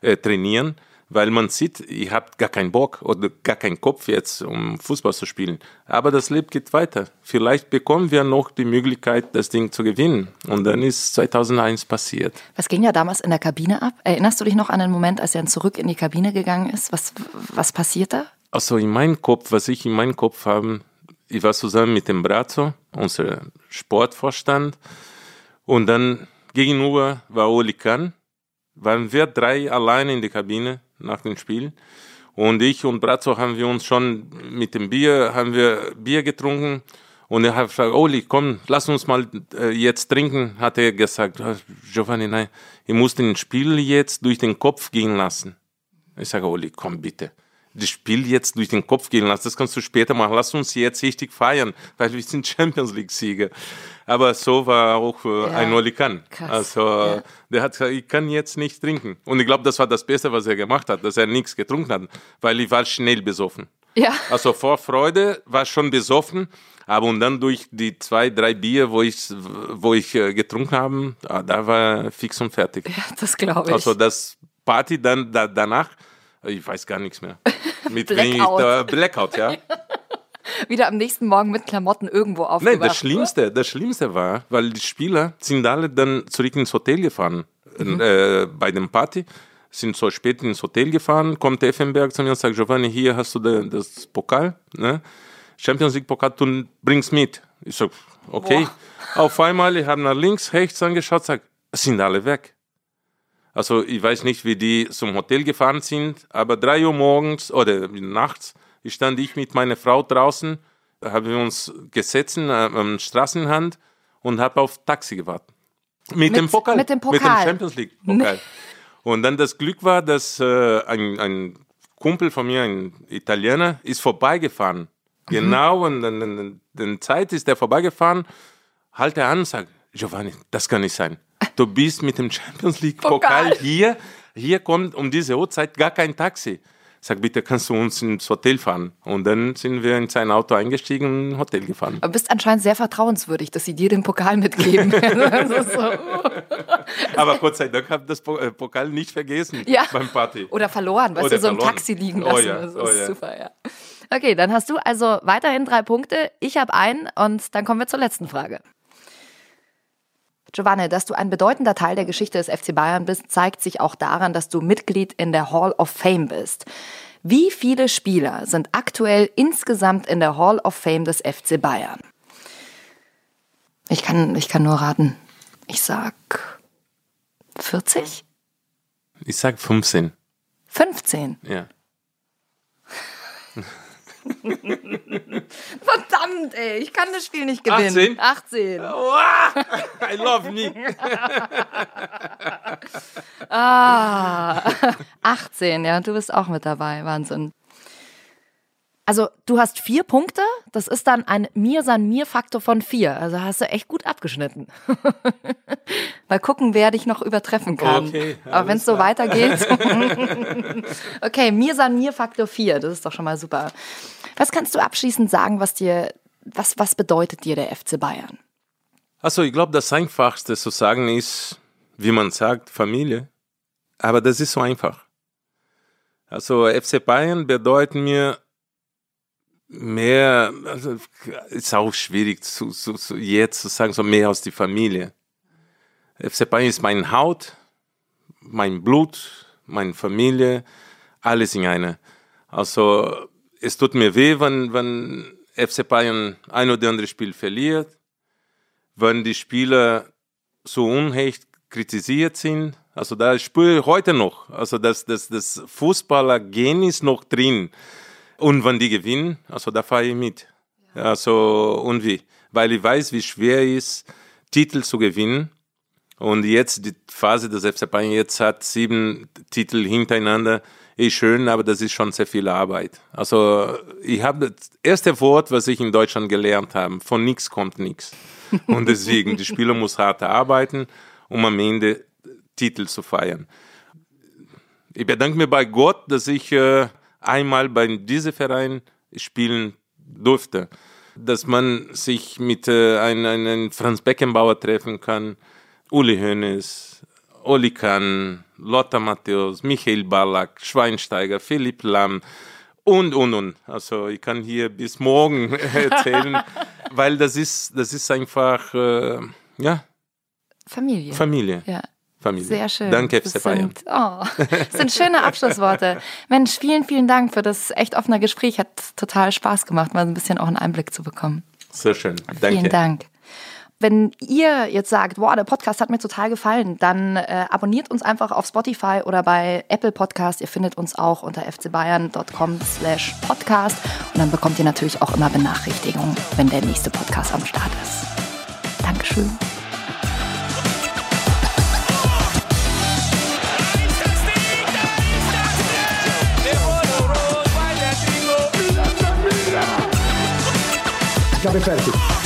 äh, trainieren, weil man sieht, ihr habt gar keinen Bock oder gar keinen Kopf jetzt, um Fußball zu spielen. Aber das Leben geht weiter. Vielleicht bekommen wir noch die Möglichkeit, das Ding zu gewinnen. Und dann ist 2001 passiert. Was ging ja damals in der Kabine ab? Erinnerst du dich noch an den Moment, als er zurück in die Kabine gegangen ist? Was, was passiert da? Also in meinem Kopf, was ich in meinem Kopf habe, ich war zusammen mit dem Brazzo, unser Sportvorstand, und dann gegenüber war Oli Kahn, waren wir drei alleine in der Kabine nach dem Spiel. Und ich und Brazzo haben wir uns schon mit dem Bier, haben wir Bier getrunken. Und er hat gesagt, Oli, komm, lass uns mal äh, jetzt trinken, hat er gesagt. "Ah, Giovanni, nein, ich muss den Spiel jetzt durch den Kopf gehen lassen. Ich sage, Oli, komm bitte. Das Spiel jetzt durch den Kopf gehen lassen. Das kannst du später machen. Lass uns jetzt richtig feiern, weil wir sind Champions League-Sieger. Aber so war auch äh, Ja. ein Oli Kahn. Also Ja. der hat gesagt, ich kann jetzt nicht trinken. Und ich glaube, das war das Beste, was er gemacht hat, dass er nichts getrunken hat, weil ich war schnell besoffen. Ja. Also vor Freude war schon besoffen, aber und dann durch die zwei, drei Bier, wo ich, wo ich äh, getrunken habe, ah, da war fix und fertig. Ja, das glaube ich. Also das Party dann da, danach, ich weiß gar nichts mehr. Mit wenig- Blackout. äh, Blackout, ja. Wieder am nächsten Morgen mit Klamotten irgendwo Nein, aufgewacht. das Schlimmste, das Schlimmste war, weil die Spieler sind alle dann zurück ins Hotel gefahren. Äh, bei dem Party sind so spät ins Hotel gefahren, kommt Effenberg zu mir und sagt, Giovanni, hier hast du das Pokal, ne? Champions League Pokal, du bringst mit. Ich sag, okay. Auf einmal, ich habe nach links, rechts angeschaut, sag, sind alle weg. Also ich weiß nicht, wie die zum Hotel gefahren sind, aber drei Uhr morgens oder nachts stand ich mit meiner Frau draußen, haben wir uns gesetzt äh, am Straßenrand und habe auf Taxi gewartet. Mit, dem Pokal. mit dem Mit dem Pokal. Champions League Pokal. Und dann das Glück war, dass äh, ein, ein Kumpel von mir, ein Italiener, ist vorbeigefahren. Mhm. Genau, und dann, dann, dann Zeit ist er vorbeigefahren, halt er an und sagt, Giovanni, das kann nicht sein. Du bist mit dem Champions League Pokal hier, hier kommt um diese Uhrzeit gar kein Taxi. Sag, bitte kannst du uns ins Hotel fahren? Und dann sind wir in sein Auto eingestiegen und ins Hotel gefahren. Aber bist anscheinend sehr vertrauenswürdig, dass sie dir den Pokal mitgeben. so. Aber Gott sei Dank habe ich das äh, Pokal nicht vergessen Ja. beim Party. Oder verloren, Oder du, so im. Taxi liegen Oh lassen. ja, Das oh ist ja. super, ja. Okay, dann hast du also weiterhin drei Punkte. Ich habe einen und dann kommen wir zur letzten Frage. Giovanni, dass du ein bedeutender Teil der Geschichte des FC Bayern bist, zeigt sich auch daran, dass du Mitglied in der Hall of Fame bist. Wie viele Spieler sind aktuell insgesamt in der Hall of Fame des FC Bayern? Ich kann, ich kann nur raten. Ich sag 40? Ich sag 15. 15? Ja. Verdammt, ey, ich kann das Spiel nicht gewinnen. 18? 18. I love me. Ah, 18, ja, du bist auch mit dabei, Wahnsinn. Also, du hast vier Punkte, das ist dann ein Mir-San-Mir-Faktor von vier. Also hast du echt gut abgeschnitten. Mal gucken, wer dich noch übertreffen kann. Okay, Aber wenn es so weitergeht. okay, Mir-San-Mir-Faktor vier, das ist doch schon mal super. Was kannst du abschließend sagen, was dir, was, was bedeutet dir der FC Bayern? Also ich glaube, das Einfachste zu sagen ist, wie man sagt, Familie. Aber das ist so einfach. Also FC Bayern bedeutet mir mehr, also ist auch schwierig zu, zu, zu jetzt zu sagen, so mehr aus die Familie. FC Bayern ist mein Haut, mein Blut, meine Familie, alles in einer. Also es tut mir weh, wenn, wenn FC Bayern ein oder andere Spiel verliert wenn die Spieler so unhecht kritisiert sind. Also da spüre ich heute noch, also dass das, das Fußballer-Gen ist noch drin. Und wenn die gewinnen, also da fahre ich mit. Also und wie? Weil ich weiß, wie schwer es ist, Titel zu gewinnen. Und jetzt die Phase des FC Bayern jetzt hat sieben Titel hintereinander. Ist schön, aber das ist schon sehr viel Arbeit. Also ich habe das erste Wort, was ich in Deutschland gelernt habe, von nichts kommt nichts. Und deswegen, die Spieler muss hart arbeiten, um am Ende Titel zu feiern. Ich bedanke mir bei Gott, dass ich äh, einmal bei diesem Verein spielen durfte. Dass man sich mit äh, einem, einem Franz Beckenbauer treffen kann, Uli Hoeneß, Oli Kahn, Lothar Matthäus, Michael Ballack, Schweinsteiger, Philipp Lamm und, und, und. Also ich kann hier bis morgen erzählen, weil das ist, das ist einfach, äh, ja, Familie. Familie. ja. Familie. Sehr schön. Danke, das FC Bayern. sind, oh, das sind schöne Abschlussworte. Mensch, vielen, vielen Dank für das echt offene Gespräch. Hat total Spaß gemacht, mal ein bisschen auch einen Einblick zu bekommen. Sehr schön. Danke. Vielen Dank. Wenn ihr jetzt sagt, boah, der Podcast hat mir total gefallen, dann äh, abonniert uns einfach auf Spotify oder bei Apple Podcast. Ihr findet uns auch unter fcbayern.com slash podcast und dann bekommt ihr natürlich auch immer Benachrichtigungen, wenn der nächste Podcast am Start ist. Dankeschön. Habe fertig.